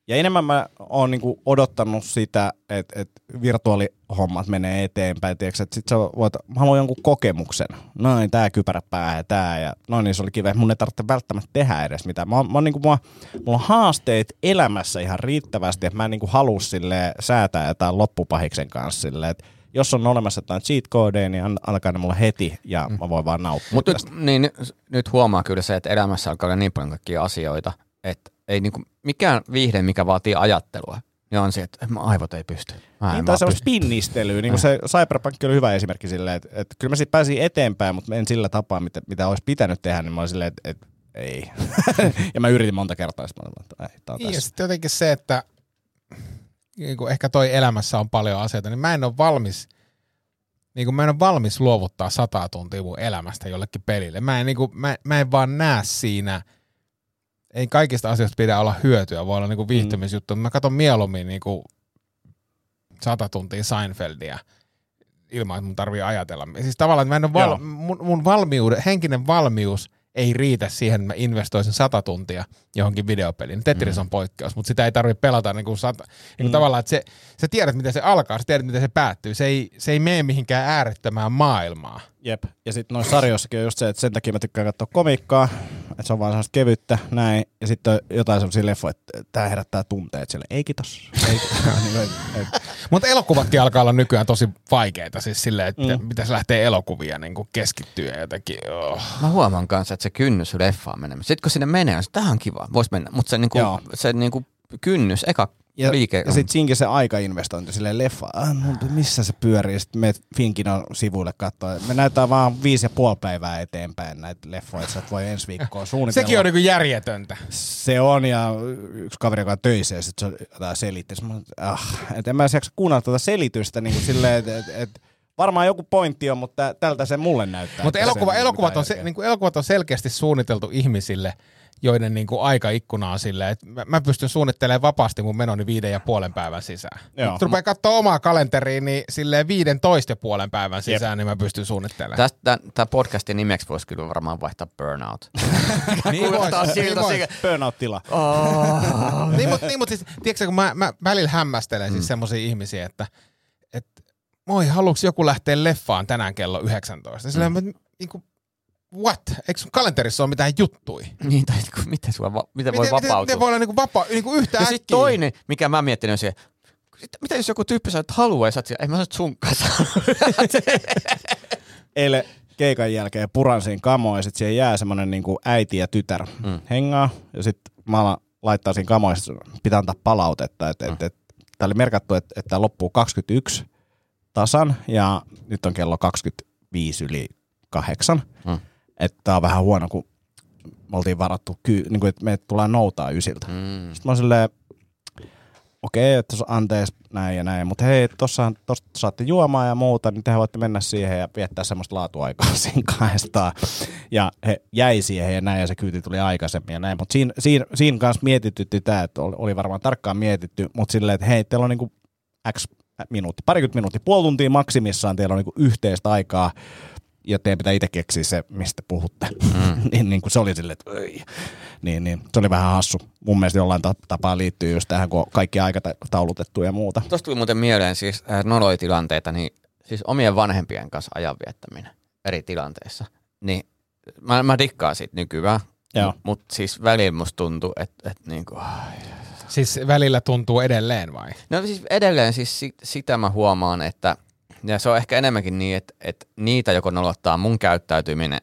Ja enemmän mä oon niinku odottanut sitä, että et virtuaalihommat menee eteenpäin. Tiedätkö, että sit sä voit, mä haluan jonkun kokemuksen. Noin, tää kypärä päähän ja tää. Ja noin, niin se oli kiva. Mun ei tarvitse välttämättä tehdä edes mitään. Mä, oon- mä oon niinku, mulla, mulla on haasteet elämässä ihan riittävästi, että mä en niinku halua sille säätää jotain loppupahiksen kanssa silleen, että jos on olemassa jotain cheat codeja, niin antakaa ne mulle heti ja mä voin vaan nauttia Mutta tästä. nyt, niin, nyt- nyt huomaa kyllä se, että elämässä alkaa olla niin paljon kaikkia asioita, että ei niinku, mikään viihde, mikä vaatii ajattelua, niin on se, että aivot ei pysty. Mä Niin, tai semmoista pinnistelyä. Niin kuin se Cyberpunk oli hyvä esimerkki silleen, että, että kyllä mä siitä pääsin eteenpäin, mutta en sillä tapaa, mitä, mitä olisi pitänyt tehdä, niin mä olin silleen, että, että ei. *laughs* ja mä yritin monta kertaa, ja sitten mä olin, että ei, tää on Niin, ja tässä. sitten jotenkin se, että niin kuin ehkä toi elämässä on paljon asioita, niin mä en ole valmis, niin kuin mä en ole valmis luovuttaa sata tuntia mun elämästä jollekin pelille. Mä en, niin kuin, mä, mä en vaan näe siinä, ei kaikista asioista pidä olla hyötyä, voi olla niin kuin viihtymisjuttu, mm. mä katson mieluummin niin kuin sata tuntia Seinfeldia ilman, että mun tarvii ajatella. Siis tavallaan, että mä en val, mun, mun valmiude, henkinen valmius ei riitä siihen, että mä investoisin sata tuntia johonkin videopeliin. Tetris on poikkeus, mutta sitä ei tarvitse pelata niin kuin sata, niin kuin tavallaan, että se, sä tiedät, miten se alkaa, sä tiedät, miten se päättyy. Se ei, se ei mene mihinkään äärettömään maailmaa. Jep. Ja sitten noissa sarjoissakin on just se, että sen takia mä tykkään katsoa komiikkaa, että se on vaan sellaista kevyttä, näin. Ja sitten on jotain sellaisia leffoja, että tämä herättää tunteet sille. Ei kiitos. Ei. *laughs* Niin kuin, Mutta elokuvatkin alkaa olla nykyään tosi vaikeita, siis silleen, että mm. pitäisi lähteä elokuvia niin kuin keskittyä jotenkin. Oh. Mä huomaan kanssa, että se kynnys leffaan menemään. Sitten kun sinne menee, on se, tähän on kiva, vois mennä. Mutta se, niinku, Joo. se niinku kynnys, eka Ja, liike. ja sitten siinkin se aikainvestointi silleen leffa, missä se pyörii, sitten meet Finkinon sivuille katsoa. Me näytetään vaan viisi ja puoli päivää eteenpäin näitä leffoja, että voi ensi viikkoa suunnitella. Sekin on niin kuin järjetöntä. Se on, ja yksi kaveri, joka on töissä, ja sitten se jotain selitti. Ah, et en mä jaksa kuunnella tuota selitystä niin kuin silleen, että et, et, varmaan joku pointti on, mutta tä- tältä se mulle näyttää. Mutta että elokuva, ei elokuvat, on se, niin kuin elokuvat on selkeästi suunniteltu ihmisille, joiden niin kuin aikaikkuna on silleen, että mä, mä pystyn suunnittelemaan vapaasti mun menoni viiden ja puolen päivän sisään. Joo. Mutta rupeaa katsoa omaa kalenteriin, niin silleen viidentoista ja puolen päivän sisään, niin mä pystyn suunnittelemaan. Tästä, tämä podcastin nimeksi voisi kyllä varmaan vaihtaa burnout. *laughs* niin Kuulostaa vois, siltä niin. Burnout-tila. niin, mutta niin, mut siis, tiedätkö, kun mä, mä välillä hämmästelen siis semmoisia ihmisiä, että, että moi, haluuks joku lähteä leffaan tänään kello 19? Silleen, mm. niin kuin, what? Eikö sun kalenterissa ole mitään juttui? *laughs* niin, tai niinku, miten, sua, va- miten voi miten, vapautua? miten voi olla niinku vapaa, niinku yhtä ja sitten toinen, mikä mä miettinyt on se, mitä jos joku tyyppi sanoo, että haluaa, ja sä oot siellä, ei mä sano, sun kanssa. *laughs* *laughs* Eilen keikan jälkeen puran siinä kamoin, ja sitten siihen jää semmoinen niinku äiti ja tytär mm. hengaa, ja sitten mä alan laittaa siinä sit pitää antaa palautetta, että mm. et, et, tää oli merkattu, että et tää loppuu 21 tasan, ja nyt on kello 25 yli kahdeksan. Mm. Että tää on vähän huono, kun me oltiin varattu, ky- niin kuin, että me tulee noutaa ysiltä. Mm. Sitten mä oon silleen, okei, okay, että anteeksi näin ja näin, mutta hei, tossa, tosta saatte juomaa ja muuta, niin tehän voitte mennä siihen ja viettää semmoista laatuaikaa *laughs* siinä kahdestaan. Ja he jäi siihen ja näin, ja se kyyti tuli aikaisemmin ja näin. Mutta siinä, siinä, siinä kanssa mietitytti tämä, että oli, oli varmaan tarkkaan mietitty, mutta silleen, että hei, teillä on niinku X minuutti, parikymmentä minuuttia, puoli tuntia maksimissaan teillä on niinku yhteistä aikaa, ja teidän pitää itse keksiä se, mistä puhutte. Mm. *laughs* niin, niin kuin se oli silleen, että ei. Niin, niin, se oli vähän hassu. Mun mielestä jollain ta- tapaa liittyy just tähän, kun kaikki aikataulutettu ja muuta. Tuosta tuli muuten mieleen siis äh, noloja tilanteita, niin siis omien vanhempien kanssa ajan viettäminen eri tilanteissa. Niin mä, mä dikkaan siitä nykyään, Joo. mutta siis välillä musta tuntuu, että et niinku, Siis välillä tuntuu edelleen vai? No siis edelleen siis sit, sitä mä huomaan, että ja se on ehkä enemmänkin niin, että, että niitä joko nolottaa mun käyttäytyminen,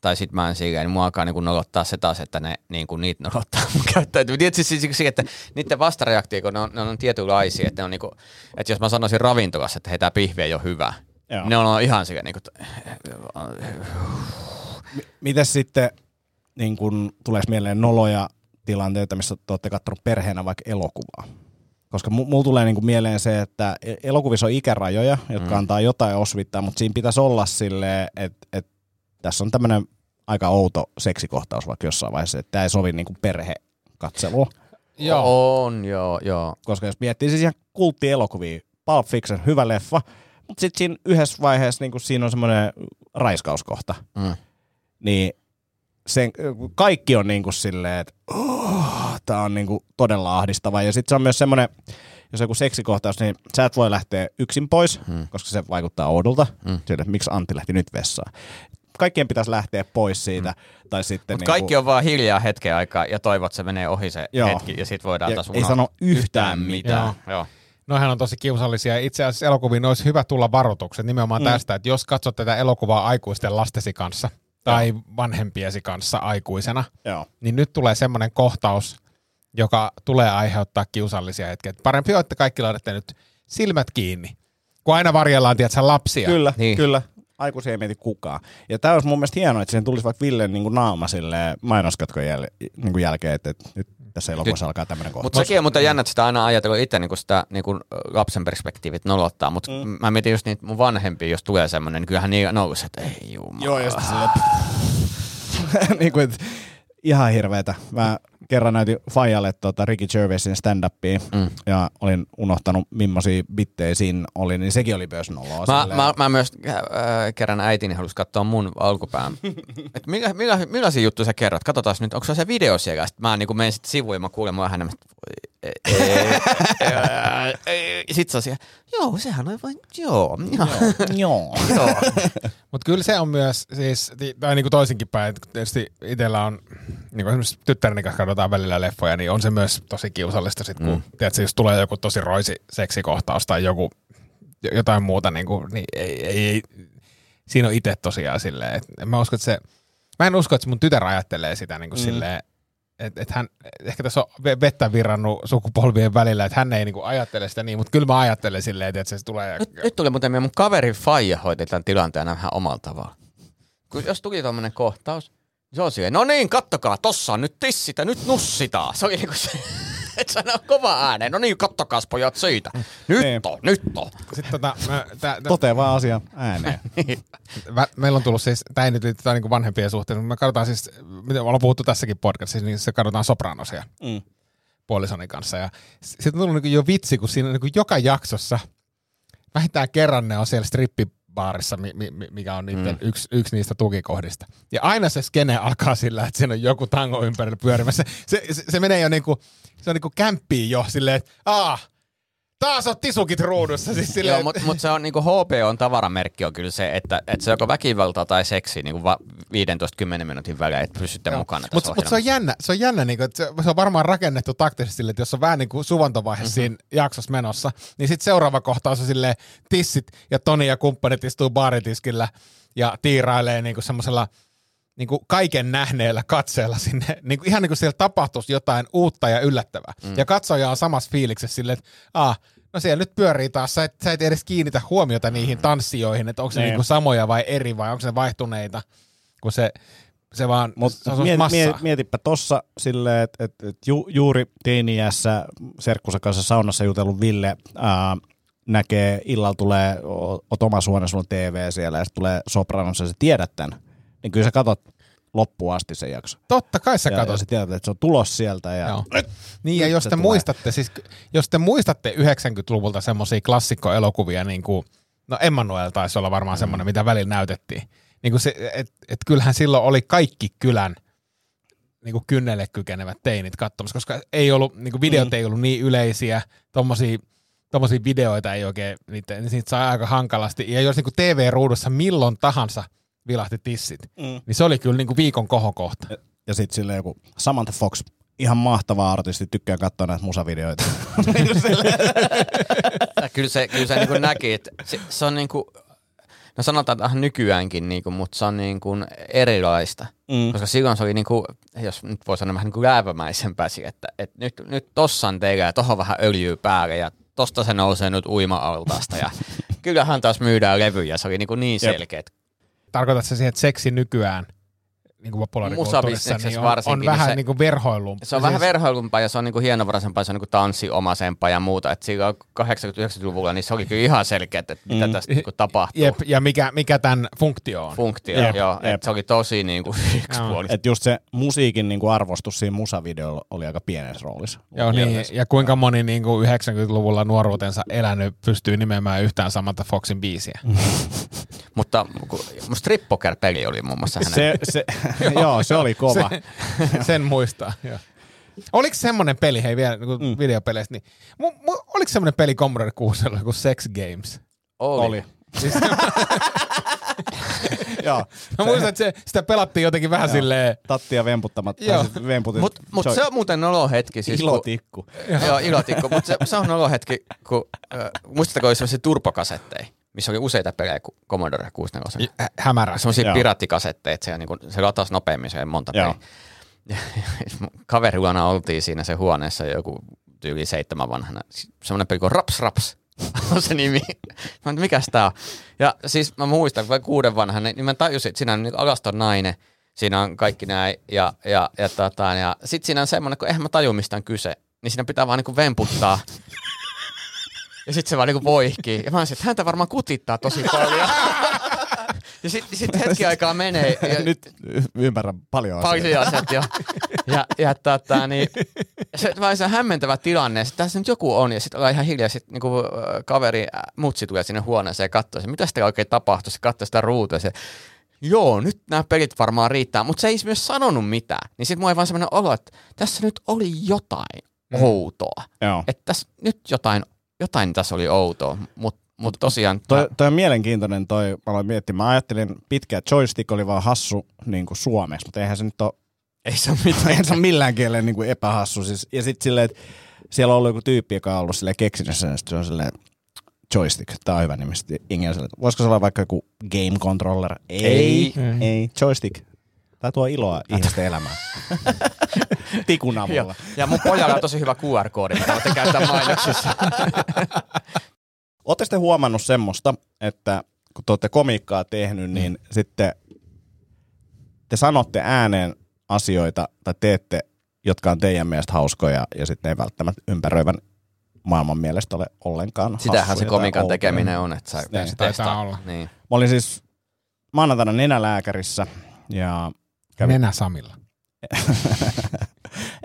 tai sit mä en silleen, niin mua alkaa niin nolottaa se taas, että ne niin kuin niitä nolottaa mun käyttäytyminen. Tiedätkö siis siksi, että niiden vastareaktio, kun ne on, ne on tietynlaisia, että ne on niin kuin, että jos mä sanoisin ravintolassa, että hei tää pihvi ei ole hyvä, Joo. ne on ihan silleen niin kuin, Mites sitten niin kun tulee mieleen noloja tilanteita, missä te olette katsonut perheenä vaikka elokuvaa? Koska mu- mulla tulee niinku mieleen se, että e- elokuvissa on ikärajoja, jotka mm. antaa jotain osvittaa, mutta siinä pitäisi olla silleen, että et, tässä on tämmöinen aika outo seksikohtaus vaikka jossain vaiheessa, että tämä ei sovi niinku perhekatselua. Joo. on, joo, joo. Koska jos miettii siis ihan kulttielokuvia, Pulp Fiction, hyvä leffa, mutta sitten siinä yhdessä vaiheessa niin siinä on semmoinen raiskauskohta, Mm. niin sen, kaikki on niin kuin silleen, että oh, tämä on niin kuin todella ahdistava. Ja sitten se on myös semmoinen, jos joku seksikohtaus, niin sä et voi lähteä yksin pois, Hmm. mm. koska se vaikuttaa oudolta. Mm. Mm. Sille, että miksi Antti lähti nyt vessaan. Kaikkien pitäisi lähteä pois siitä. Mm. Tai sitten Mutta niin kaikki on vaan hiljaa hetken aikaa ja toivot, että se menee ohi se Joo. hetki ja sit voidaan Ja taas ei sano yhtään mitään. Joo. Joo. Noihän on tosi kiusallisia. Itse asiassa elokuviin olisi hyvä tulla varoitukset nimenomaan mm. tästä, että jos katsot tätä elokuvaa aikuisten lastesi kanssa tai vanhempiesi kanssa aikuisena, Joo. niin nyt tulee semmoinen kohtaus, joka tulee aiheuttaa kiusallisia hetkiä. Et Parempi on, että kaikki laitatte nyt silmät kiinni, kun aina varjellaan, tiedätkö, lapsia. Kyllä, Niin. kyllä. Aikuisia ei mieti kukaan. Ja tämä olisi mun mielestä hienoa, että siihen tulisi vaikka Villen niin naama silleen mainoskatkon jäl- niin kuin jälkeen, että, että nyt tässä elokuvassa alkaa tämmöinen kohta. Mutta sekin on muuten jännä, että sitä aina ajatellut itse niin sitä niin kuin lapsen perspektiivit nolottaa, mutta mm. mä mietin just niitä mun vanhempia, jos tulee semmoinen, niin kyllähän niin nousee, että ei jumala. Joo, ja sitten silleen, *laughs* niin kuin, että ihan hirveetä. Mä kerran näytin Fajalle tota Ricky Gervaisin stand-upia mm. ja olin unohtanut millaisia bittejä siinä oli, niin sekin oli myös noloa. Mä, silleen. mä, mä, myös äh, kerran äitini halusi katsoa mun alkupään. *laughs* Et millä, millä, millaisia juttuja sä kerrot? Katsotaan nyt, onko se video siellä? Sitten mä niin menen sitten sivuun ja mä kuulen mua hänen. Sitten se on siellä, joo, sehän on vain, joo. joo. Joo. *laughs* joo. Mutta kyllä se on myös, siis, ti- tai niin kuin toisinkin päin, että tietysti itsellä on, niin kuin esimerkiksi tyttäreni kanssa katsotaan välillä leffoja, niin on se myös tosi kiusallista sit, kun, mm. tiedätkö, jos tulee joku tosi roisi seksikohtaus tai joku, jotain muuta, niin, kuin, niin ei, ei, ei, siinä on itse tosiaan silleen, että mä usko, että se, mä en usko, että mun tytär ajattelee sitä niin kuin mm. silleen, että et hän, ehkä tässä on ve- vettä virrannut sukupolvien välillä, että hän ei niinku ajattele sitä niin, mutta kyllä mä ajattelen silleen, että se tulee... Nyt, nyt tuli muuten mun kaverin faija hoiti tämän tilanteen vähän omalla tavalla. Kun jos tuli tommonen kohtaus, se on siihen, no niin, kattokaa, tossa on nyt tissitä, nyt nussitaan. Se oli niinku se, *laughs* että sanoo kova ääneen, no niin, kattokaa pojat siitä. Nyt Niin. on, nyt on. Sitten tota, mä, tää, tää, Totea vaan asia ääneen. *laughs* Vä- meillä on tullut siis, tämä ei nyt liity niin vanhempien suhteen, mutta me katsotaan siis, mitä ollaan puhuttu tässäkin podcastissa, niin se katsotaan Sopranosia Mm. puolisoni kanssa. Ja sitten on tullut niin jo vitsi, kun siinä niin joka jaksossa vähintään kerran ne on siellä strippibaarissa, mi- mikä on niiden mm. yksi, yksi niistä tukikohdista. Ja aina se skene alkaa sillä, että siinä on joku tango ympärillä pyörimässä. Se, se, se menee jo niin kuin, se on niin kuin kämppiin jo silleen, että aah, taas on tisukit ruudussa. Siis silleen, Joo, mutta mut se on niinku HP on tavaramerkki on kyllä se, että, että se joko väkivaltaa tai seksi niinku va- 15-10 minuutin välein, että pysytte mukana tässä Mutta mut se on jännä, se on jännä niinku, että se, se, on varmaan rakennettu taktisesti sille, että jos on vähän niin kuin suvantovaihe mm-hmm. siinä jaksossa menossa, niin sitten seuraava kohtaus on silleen, tissit ja Toni ja kumppanit istuu baaritiskillä ja tiirailee niinku semmoisella niinku kaiken nähneellä katseella sinne, niinku, ihan niin kuin siellä tapahtuisi jotain uutta ja yllättävää. Mm. Ja katsoja on samassa fiiliksessä silleen, että ah, no siellä nyt pyörii taas, sä et, sä et edes kiinnitä huomiota niihin tanssijoihin, että onko se Niin. niinku samoja vai eri vai onko se vaihtuneita, kun se, se vaan, Mut se on miet, massaa. miet, mietipä tossa silleen, että et, et ju, juuri teiniässä serkkusa kanssa saunassa jutellut Ville ää, näkee, illalla tulee, oot omassa huoneessa, sulla on TV siellä ja sitten tulee Sopranos ja sä tiedät tämän. Niin kyllä sä katot loppuun asti sen jakso. Totta kai sä Ja, ja katot. sä tiedät, että se on tulos sieltä. Ja Joo. Niin ja jos te tulee. muistatte, siis jos te muistatte 90-luvulta semmoisia klassikkoelokuvia, niin kuin, no Emmanuel taisi olla varmaan Mm. semmoinen, mitä välillä näytettiin. Niin kuin se, et, et kyllähän silloin oli kaikki kylän niin kuin kynnelle kykenevät teinit katsomassa, koska ei ollut, niin kuin videot Mm. ei ollut niin yleisiä, tommosia, tommosia videoita ei oikein, niitä, niitä sai aika hankalasti. Ja jos niin kuin TV-ruudussa milloin tahansa vilahti tissit, Mm. niin se oli kyllä niin kuin viikon kohokohta. ja sitten sille joku Samantha Fox, ihan mahtava artisti, tykkää katsoa näitä musavideoita. *laughs* Ja kyllä se, kyllä se niin näki, että se, se on niin kuin, no sanotaan tähän nykyäänkin, niin kuin, mutta se on niin kuin erilaista. Mm. Koska silloin se oli, niin kuin, jos nyt voi sanoa vähän niin kuin läävämäisempää, siihen, että, että nyt, nyt tossa on teillä ja tohon vähän öljyä päälle ja tosta se nousee nyt uima-altaasta ja *laughs* kyllähän taas myydään levyjä, se oli niin, kuin niin selkeä. että Tarkoitatko siihen, että seksi nykyään niin kuin populaarikulttuurissa niin on, varsinkin, on niin vähän se- niin kuin verhoilun. Se on vähän verhoilumpaa ja se on niinku hienovaraisempaa, se on niinku tanssiomaisempaa ja muuta. Et silloin 80-90-luvulla niin se oli kyllä ihan selkeä, että mitä Mm. tästä niinku tapahtuu. Jep, ja mikä, mikä tämän funktio on. Funktio, Jep, joo. jep. Et se oli tosi niinku *laughs* yksipuolista. Et just se musiikin niinku arvostus siinä musavideolla oli aika pienessä roolissa. Joo, niin, ja kuinka moni niin kuin 90-luvulla nuoruutensa elänyt pystyy nimeämään yhtään Samantha Foxin biisiä. *laughs* Mutta kun- mun Strip Poker-peli oli muun muassa hänen. Se, se, *laughs* joo, se oli kova. *laughs* Sen muistaa, joo. Oliko semmoinen peli, hei vielä niin Mm. videopeleistä, niin mu, mu, oliko semmoinen peli Commodore 6 kuin Sex Games? oli. oli. Siis, *laughs* joo. mä muistan, että se, sitä pelattiin jotenkin vähän Joo. silleen, Tattia vemputtamatta. Joo. siis Vemputit. Mutta mut se on muuten nolo hetki. Siis, kun- ilotikku. Joo, ilotikku. Mutta se, se on nolo hetki, kun äh, muistatteko oli sellaisia turbokasetteja, missä oli useita pelejä kuin Commodore 64. hä- hämärä. Semmoisia piraattikasetteja, että se, niin se latasi nopeammin, se monta Joo. peliä. *laughs* Luona oltiin siinä se huoneessa joku tyyli seitsemän vanhana. Semmoinen peli kuin Raps Raps on *laughs* se nimi. Mä mikäs tää on? Ja siis mä muistan, kun mä kuuden vanhana, niin mä tajusin, että siinä on niin alaston nainen, siinä on kaikki näin, ja, ja, ja, tota, ja sit siinä on semmoinen, kun eihän mä taju mistä on kyse, niin siinä pitää vaan niinku vemputtaa. Ja sit se vaan niinku voihkii. Ja mä olisin, että häntä varmaan kutittaa tosi paljon. *laughs* Ja sitten sit hetki aikaa menee. Ja *laughs* Nyt ymmärrän paljon asioita. paljon jo. Ja, ja tota, niin, se vai se hämmentävä tilanne. Sitten tässä nyt joku on ja sitten ollaan ihan hiljaa. Sitten niinku, äh, kaveri mutsi tulee sinne huoneeseen ja katsoo, mitä sitä oikein tapahtuu. Se katsoo sitä ruutua se, joo, nyt nämä pelit varmaan riittää. Mutta se ei myös sanonut mitään. Niin sitten mulla ei vaan semmoinen olo, että tässä nyt oli jotain Mm. outoa. Joo. Että tässä nyt jotain, jotain tässä oli outoa. Mutta mut tosiaan... Toi, toi on mielenkiintoinen toi, mä aloin miettimään. Mä ajattelin pitkään, että joystick oli vaan hassu niin kuin suomeksi, mutta eihän se nyt ole, ei se ole mitään. eihän se ole millään kielellä niin kuin epähassu. Siis, ja sitten silleen, että siellä on ollut joku tyyppi, joka on ollut silleen keksinyt sen, ja sit se on silleen, joystick, tää on hyvä nimi. Että voisiko se olla vaikka joku game controller? Ei, Ei. ei, joystick. Tää tuo iloa ihmisten elämään. *laughs* *laughs* Tikun avulla. Ja mun pojalla on tosi hyvä QR-koodi, mitä voitte käyttää mainoksissa. Oletteko te huomannut semmoista, että kun te olette komiikkaa tehnyt, niin mm. sitten te sanotte ääneen asioita tai teette, jotka on teidän mielestä hauskoja ja sitten ei välttämättä ympäröivän maailman mielestä ole ollenkaan Sitähän se komikan tekeminen on, että sä Niin, pääsit taitaa testaamaan. olla. Niin. Mä olin siis maanantaina nenälääkärissä ja kävin... Nenä Samilla. *laughs*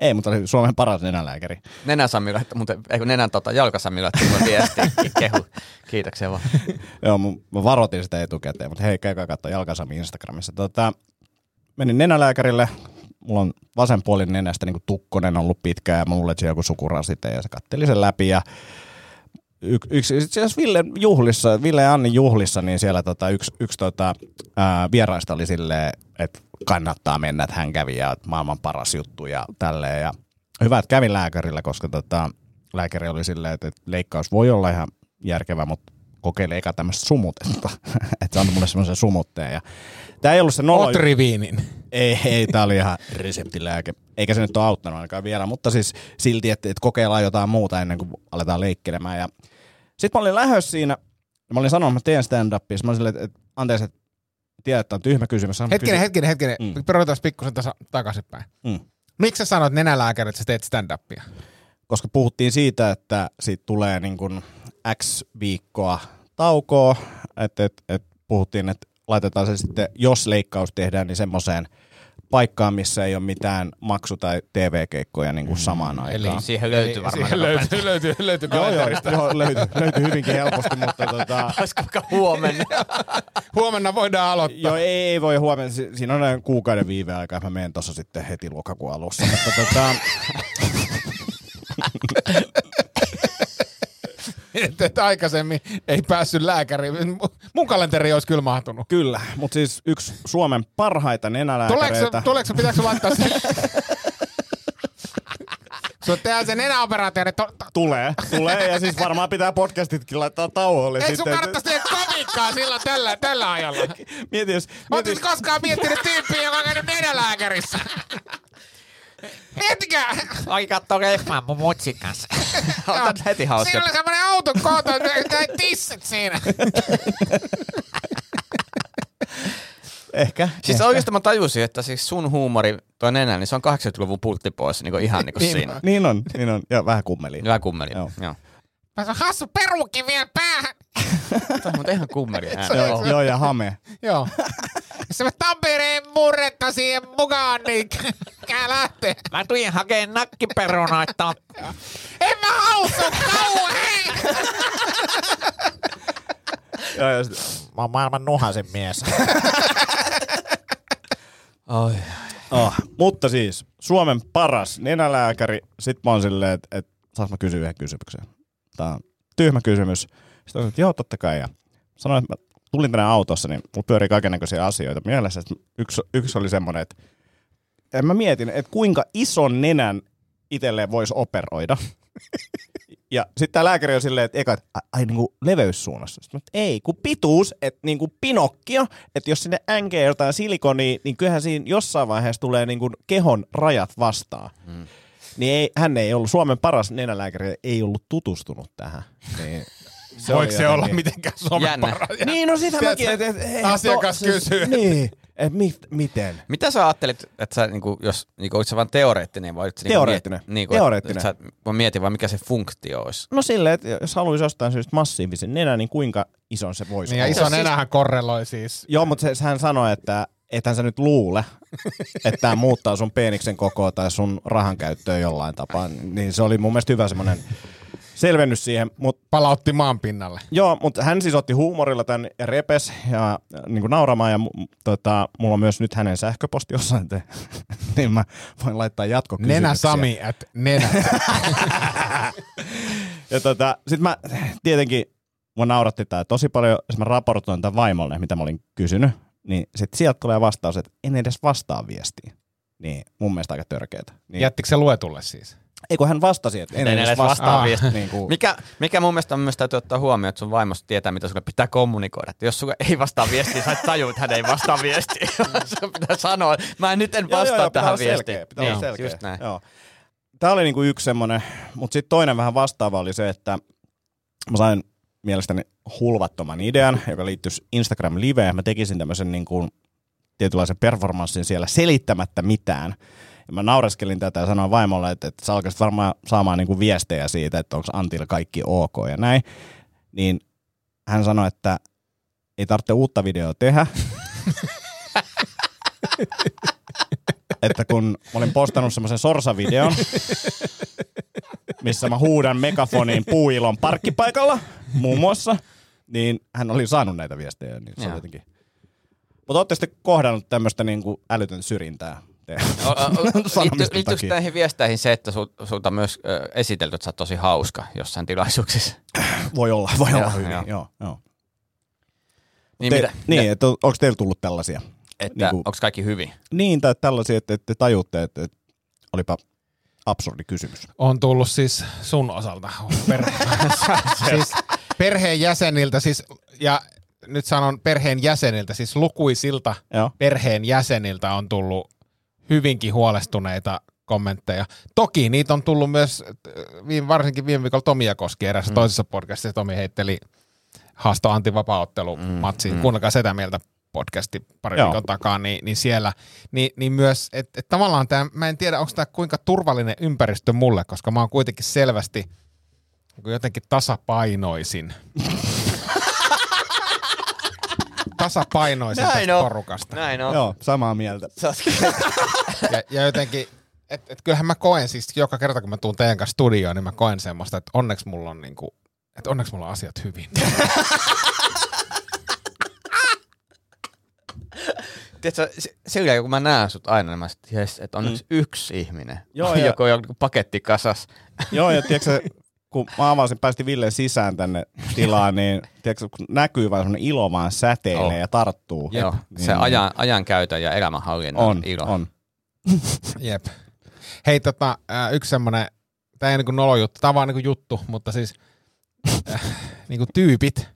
ei, mutta oli Suomen paras nenälääkäri. Nenän Sami laittoi, mutta eikö nenän tota, jalkasami laittoi mulle viestiä. *laughs* Kehu. Kiitoksia vaan. Joo, mä varoitin sitä etukäteen, mutta hei, käykää katsoa Jalkasami Instagramissa. Tota, menin nenälääkärille, mulla on vasenpuolinen nenästä niin tukkonen ollut pitkään ja että se joku sukurasite ja se katteli sen läpi ja yksi, itse asiassa Ville juhlissa, Ville ja Anni juhlissa, niin siellä tota, yksi, yksi tota, ää, vieraista oli silleen, että kannattaa mennä, että hän kävi ja että maailman paras juttu ja tälleen. Ja hyvä, että kävin lääkärillä, koska tota, lääkäri oli silleen, että, että leikkaus voi olla ihan järkevä, mutta kokeile eka tämmöistä sumutetta. *laughs* että se antoi mulle semmoisen sumutteen. Ja tämä ei ollut se nolla... Otriviinin. Ei, ei tämä oli ihan *laughs* reseptilääke. Eikä se nyt ole auttanut ainakaan vielä, mutta siis silti, että, että kokeillaan jotain muuta ennen kuin aletaan leikkelemään. Ja sitten mä olin lähdössä siinä, mä olin sanonut, että mä teen stand-upia. Sitten mä olin silleen, että, että anteeksi, että tiedät, että on tyhmä kysymys. Hetkinen, kysyä? hetkinen, hetkinen. Mm. Mm. Perutaan pikkusen tasa, takaisinpäin. Mm. Miksi sä sanoit nenälääkäri, että sä teet stand-upia? Koska puhuttiin siitä, että siitä tulee niin kuin X viikkoa taukoa, että, että, että puhuttiin, että laitetaan se sitten, jos leikkaus tehdään, niin semmoiseen paikkaan, missä ei ole mitään maksu- tai TV-keikkoja niin kuin samaan aikaan. Eli Siihen löytyy varmaan. Siihen löytyy, löytyy, löytyy Joo, joo, joo löytyy, löytyy hyvinkin helposti, mutta *laughs* tota, Olisiko huomenna? *laughs* Huomenna voidaan aloittaa. joo, ei, ei voi huomenna, si- siinä on kuukauden viive aikaa, mä menen tuossa sitten heti lokakuun alussa, mutta tota, *laughs* *laughs* Että, että aikaisemmin ei päässyt lääkäriin. Mun kalenteri olisi kyllä mahtunut. kyllä, mutta siis yksi Suomen parhaita nenälääkäreitä. tuleeko pitääkö sun laittaa se? Sulla *laughs* tehdään se nenäoperaatio, to, to, Tulee, tulee, ja siis varmaan pitää podcastitkin laittaa tauolle. Sun sitten. kannattaisi tehdä komikkaa silloin tällä, tällä ajalla? *laughs* Mieti, jos, mieti, Oletko koskaan miettinyt tyyppiä, joka on käynyt nenälääkärissä? Miettikää! Oi katso leffan mun mutsin kanssa. *laughs* Otat heti hauska. Siinä oli semmoinen auton koota, näin tissit siinä. *laughs* ehkä. Siis ehkä. oikeastaan mä tajusin, että siis sun huumori, toi nenä, niin se on 80-luvun pultti pois, niin ihan niin kuin siinä. Niin on, niin on. Ja vähän kummeli. Hyvä kummeli. Joo. Joo. Mä on hassu peruukki vielä päähän. *laughs* Tämä on muuten ihan kummeli ääni. Joo, joo, ja hame. Joo. Mä Tampereen murretta siihen mukaan, niin *laughs* kää lähtee. Mä tuin hakeen nakkiperunoita. En mä hausu kauhean! Joo, ja sit, Mä oon maailman nuhasin mies. Oi. oh. Mutta siis, Suomen paras nenälääkäri. Sitten mä oon silleen, että et, saanko mä kysyä yhden kysymyksen? Tää on tyhmä kysymys. Sitten on, että joo, totta kai. Ja sanoin, että mä tulin tänne autossa, niin mulla pyörii kaikennäköisiä asioita mielessä. Yksi, yksi oli semmoinen, että mä mietin, että kuinka ison nenän itselleen voisi operoida. *laughs* Ja sitten tämä lääkäri on silleen, että eka, että ai, niin kuin leveyssuunnassa. Sitten että ei, kun pituus, että niin kuin Pinokkio, että jos sinne änkee jotain silikonia, niin kyllähän siinä jossain vaiheessa tulee niin kuin kehon rajat vastaan. Mm. Niin ei, hän ei ollut, Suomen paras nenälääkäri ei ollut tutustunut tähän. *laughs* Niin Voiko oli se olla mitenkään Suomen Jännä. paras? Niin, no sitä mäkin, että et, et, asiakas to- kysyy. Niin, Et mi- miten? Mitä sä ajattelit, että sä, niinku, jos niinku, olit sä vaan teoreettinen vai olit sä, Teoreettinen. Niinku, miet, niinku, Teoreettinen. Että, että sä vaan mietin vaan, mikä se funktio olisi. No silleen, että jos haluaisi jostain syystä massiivisen nenän, niin kuinka iso se voisi Niin ja olla? iso nenähän korreloi siis. Joo, mutta se, hän sanoi, että ethän sä nyt luule, *laughs* että tämä muuttaa sun peeniksen kokoa tai sun rahan käyttöä jollain tapaa. Niin se oli mun mielestä hyvä semmoinen selvennys siihen. Mut, Palautti maan pinnalle. joo, mutta hän siis otti huumorilla tämän ja repes ja niin kuin nauramaan. Ja tota, mulla on myös nyt hänen sähköposti jossain, te, *laughs* niin mä voin laittaa jatkokysymyksiä. Nenä Sami at nenä. *laughs* Ja tota, sit mä tietenkin, mua nauratti tää tosi paljon, jos mä raportoin tämän vaimolle, mitä mä olin kysynyt, niin sit sieltä tulee vastaus, että en edes vastaa viestiin. Niin mun mielestä aika törkeetä. Niin. Jättikö se luetulle siis? Ei kun hän vastasi, että en, En edes vastaa vastaa viestiin. Niin kuin, *laughs* Mikä, mikä mun mielestä myös täytyy ottaa huomioon, että sun vaimosta tietää, mitä sulle pitää kommunikoida. Että jos sulle ei vastaa viestiin, sä et tajua, että hän ei vastaa viestiin. *laughs* Sun pitää sanoa, että mä nyt en vastaa joo, joo, tähän viestiin. Selkeä, pitää olla Niin, selkeä. Just näin. Joo. Tämä oli niinku yksi semmoinen, mutta sitten toinen vähän vastaava oli se, että mä sain mielestäni hulvattoman idean, joka liittyisi Instagram Liveen. Mä tekisin tämmöisen niin kuin tietynlaisen performanssin siellä selittämättä mitään. Ja mä naureskelin tätä ja sanoin vaimolle, että, että sä alkaisit varmaan saamaan niin kuin viestejä siitä, että onko Antilla kaikki ok ja näin. Niin hän sanoi, että ei tarvitse uutta videoa tehdä. *laughs* että kun mä olin postannut semmoisen sorsavideon, missä mä huudan megafoniin puuilon parkkipaikalla muun muassa, niin hän oli saanut näitä viestejä. Niin se jotenkin. Mutta ootte sitten kohdannut tämmöistä niinku älytön syrjintää? *laughs* *laughs* liitty- Liittyykö näihin viesteihin se, että sul- sulta myös esitelty, että sä oot tosi hauska jossain tilaisuuksissa? *laughs* Voi olla, voi olla Joo, hyvin. joo. Joo, joo. Niin, Te, mitä, niin että onko teillä tullut tällaisia? että niinku- onko kaikki hyvin? Niin, tai tällaisia, että, että te tajutte, että, että olipa absurdi kysymys. On tullut siis sun osalta. Per... siis perheen jäseniltä siis, ja nyt sanon perheen jäseniltä, siis lukuisilta Joo. perheen jäseniltä on tullut hyvinkin huolestuneita kommentteja. Toki niitä on tullut myös, äh, viime, varsinkin viime viikolla Tomia koski erässä mm. toisessa podcastissa. Tomi heitteli haasto Antti vapaaottelu mm, matsiin. Mm. Kuunnelkaa sitä mieltä podcasti pari Joo. viikon takaa, niin, niin siellä, niin, niin myös, että et tavallaan tämä, mä en tiedä, onko tämä kuinka turvallinen ympäristö mulle, koska mä oon kuitenkin selvästi jotenkin tasapainoisin. *laughs* tasapainoisin Näin tästä on. porukasta. Näin on. Joo, samaa mieltä. Sä oot- *laughs* Ja, ja jotenkin, että et kyllähän mä koen siis joka kerta, kun mä tuun teidän kanssa studioon, niin mä koen semmoista, että onneksi mulla on niinku, että onneksi mulla on asiat hyvin. *laughs* Tiedätkö, se- sillä kun mä näen sut aina, niin mä sit, jes, että on mm. yksi ihminen, Joo, ja- joku on niinku paketti kasas. Joo, ja tiedätkö, *laughs* kun mä avasin, päästi Ville sisään tänne tilaan, *laughs* niin tiedätkö, kun näkyy vaan semmoinen ilo vaan säteilee Oh. ja tarttuu. Joo, Niin, se niin. ajan, ajankäytön ja elämänhallinnan on, ilo. on. *laughs* Jep. Hei, tota, yksi semmonen, tää ei niinku nolo juttu, tää on vaan niinku juttu, mutta siis *laughs* äh, niinku tyypit,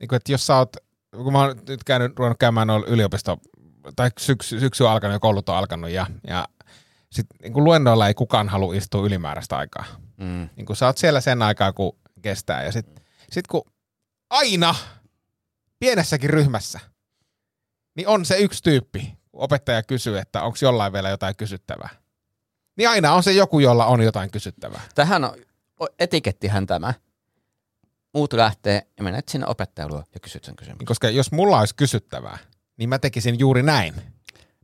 niinku, että jos sä oot, kun mä oon nyt käynyt, ruvennut käymään noilla yliopisto, tai syksy, syksy on alkanut ja koulut on alkanut ja, ja sit niinku luennoilla ei kukaan halua istua ylimääräistä aikaa. Mm. Niin kun sä oot siellä sen aikaa, kun kestää. Ja sit, sit kun aina pienessäkin ryhmässä, niin on se yksi tyyppi, kun opettaja kysyy, että onko jollain vielä jotain kysyttävää. Niin aina on se joku, jolla on jotain kysyttävää. Tähän on, etikettihän tämä. Muut lähtee ja menet sinne opettajan luo ja kysyt sen kysymyksen. Koska jos mulla olisi kysyttävää, niin mä tekisin juuri näin.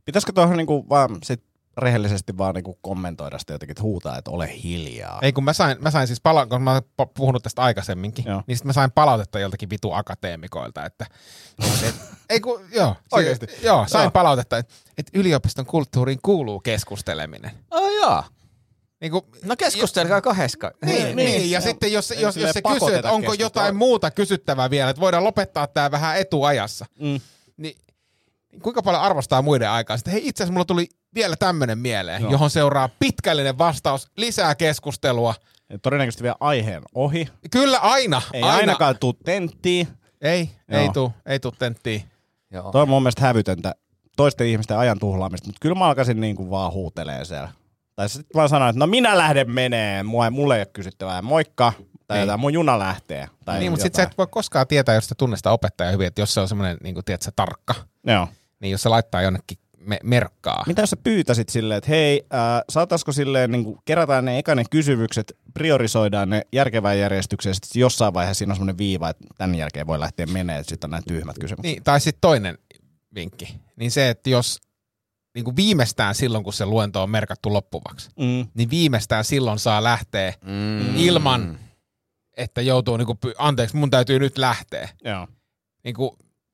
Pitäisikö tuohon niinku vaan sit rehellisesti vaan niinku kommentoida sitä jotenkin, että huutaa, että ole hiljaa. Ei kun mä sain, mä sain siis pala- kun mä oon pu- puhunut tästä aikaisemminkin, Joo. niin sit mä sain palautetta joltakin vitu akateemikoilta, että et, *laughs* ei kun, joo, Oikeesti? Si- joo, sain Joo. palautetta, että et yliopiston kulttuuriin kuuluu keskusteleminen. Oh, joo. Niin kuin, No keskustelkaa kahdestaan. Niin, niin, niin, ja sitten jos, jos, jos se kysyy, että onko jotain muuta kysyttävää vielä, että voidaan lopettaa tämä vähän etuajassa, Mm. niin niin kuinka paljon arvostaa muiden aikaa? Sitten hei, itse asiassa mulla tuli vielä tämmöinen mieleen, Joo. johon seuraa pitkällinen vastaus, lisää keskustelua. Ja Todennäköisesti vielä aiheen ohi. Kyllä aina, Ei aina. ainakaan tuu tenttiin. Ei, Joo. ei tuu, ei tuu tenttiin. Joo. Toi on mun mielestä hävytöntä toisten ihmisten ajan tuhlaamista, mutta kyllä mä alkaisin niin kuin vaan huutelee siellä. Tai sitten vaan sanoa, että no minä lähden menee, mua, mulle ei ole kysyttävää, moikka, tai Niin. jotain, mun juna lähtee. Tai niin, mutta sitten sä et voi koskaan tietää, jos sä tunnet sitä opettajaa hyvin, että jos se on semmoinen, niin kuin, tiedätkö, tarkka, Joo. niin jos se laittaa jonnekin me- merkkaa. Mitä jos sä pyytäisit silleen, että hei, äh, saataisiko silleen, niin kuin, kerätään ne eka ne kysymykset, priorisoidaan ne järkevään järjestykseen, sitten jossain vaiheessa siinä on semmoinen viiva, että tämän jälkeen voi lähteä menee, että sitten on nämä tyhmät kysymykset. Niin, tai sitten toinen vinkki, niin se, että jos niin kuin viimeistään silloin, kun se luento on merkattu loppuvaksi, Mm. niin viimeistään silloin saa lähteä Mm. ilman, että joutuu, niin kuin, anteeksi, mun täytyy nyt lähteä. Joo. Niin kuin,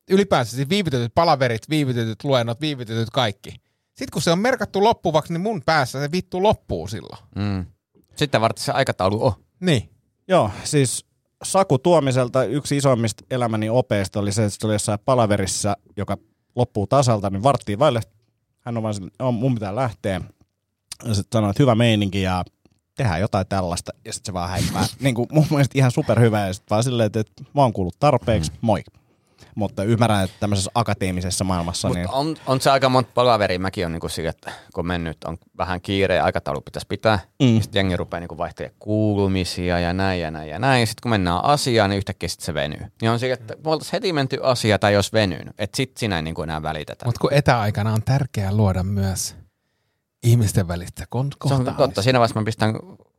ylipäänsä siis viivytetyt palaverit, viivytetyt luennot, viivytetyt kaikki. Sitten kun se on merkattu loppuvaksi, niin mun päässä se vittu loppuu silloin. Mm. Sitten varten se aikataulu on. Niin. Joo, siis Saku Tuomiselta yksi isoimmista elämäni opeista oli se, että se oli jossain palaverissa, joka loppuu tasalta, niin varttiin vaille. Hän on vaan sille, on, mun pitää lähteä. Ja sitten sanoi, että hyvä meininki ja tehdään jotain tällaista. Ja sitten se vaan häippää. *laughs* niin kuin mun mielestä ihan superhyvä. Ja sitten vaan silleen, että, että mä oon kuullut tarpeeksi, moi. Mutta ymmärrän, että tämmöisessä akateemisessa maailmassa, Mutta niin on, on se aika monta palaveria. Mäkin on niinku sillä, että kun mennyt on vähän kiire ja aikataulu pitäisi pitää. Mm. Sitten jengi rupeaa niinku vaihtelemaan kuulumisia ja näin ja näin ja näin. Sitten kun mennään asiaan, niin yhtäkkiä sit se venyy. Niin on sillä, että me oltaisiin heti menty asia tai jos venynyt. Että sit sinä ei niinku enää välitetä. Mutta kun etäaikana on tärkeää luoda myös ihmisten välistä kon- se on kohtaamista. totta. Siinä vaiheessa mä pistän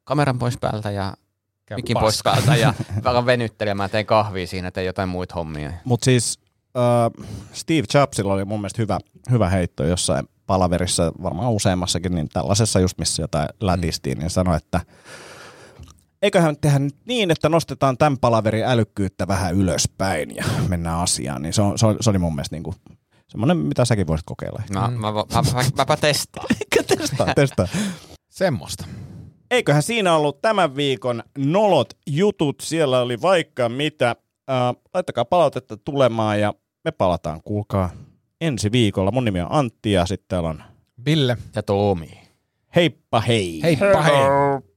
kameran pois päältä ja mikin pois päältä ja *laughs* vähän venyttelemään, teen kahvia siinä, teen jotain muita hommia. Mutta siis äh, Steve Jobsilla oli mun mielestä hyvä, hyvä heitto jossain palaverissa, varmaan useammassakin, niin tällaisessa just missä jotain lätistiin, niin sanoi, että eiköhän tehdä nyt niin, että nostetaan tämän palaverin älykkyyttä vähän ylöspäin ja mennään asiaan. Niin se, on, se, on, se oli mun mielestä niinku semmoinen, mitä säkin voisit kokeilla. Mä, mä, mä, mä, mäpä testaan. *laughs* Eikä testaa, testaa. Semmosta. Eiköhän siinä ollut tämän viikon nolot jutut. Siellä oli vaikka mitä. Äh, laittakaa palautetta tulemaan ja me palataan, kuulkaa, ensi viikolla. Mun nimi on Antti ja sitten täällä on Ville. Ja Tomi. Heippa hei! Heippa hei.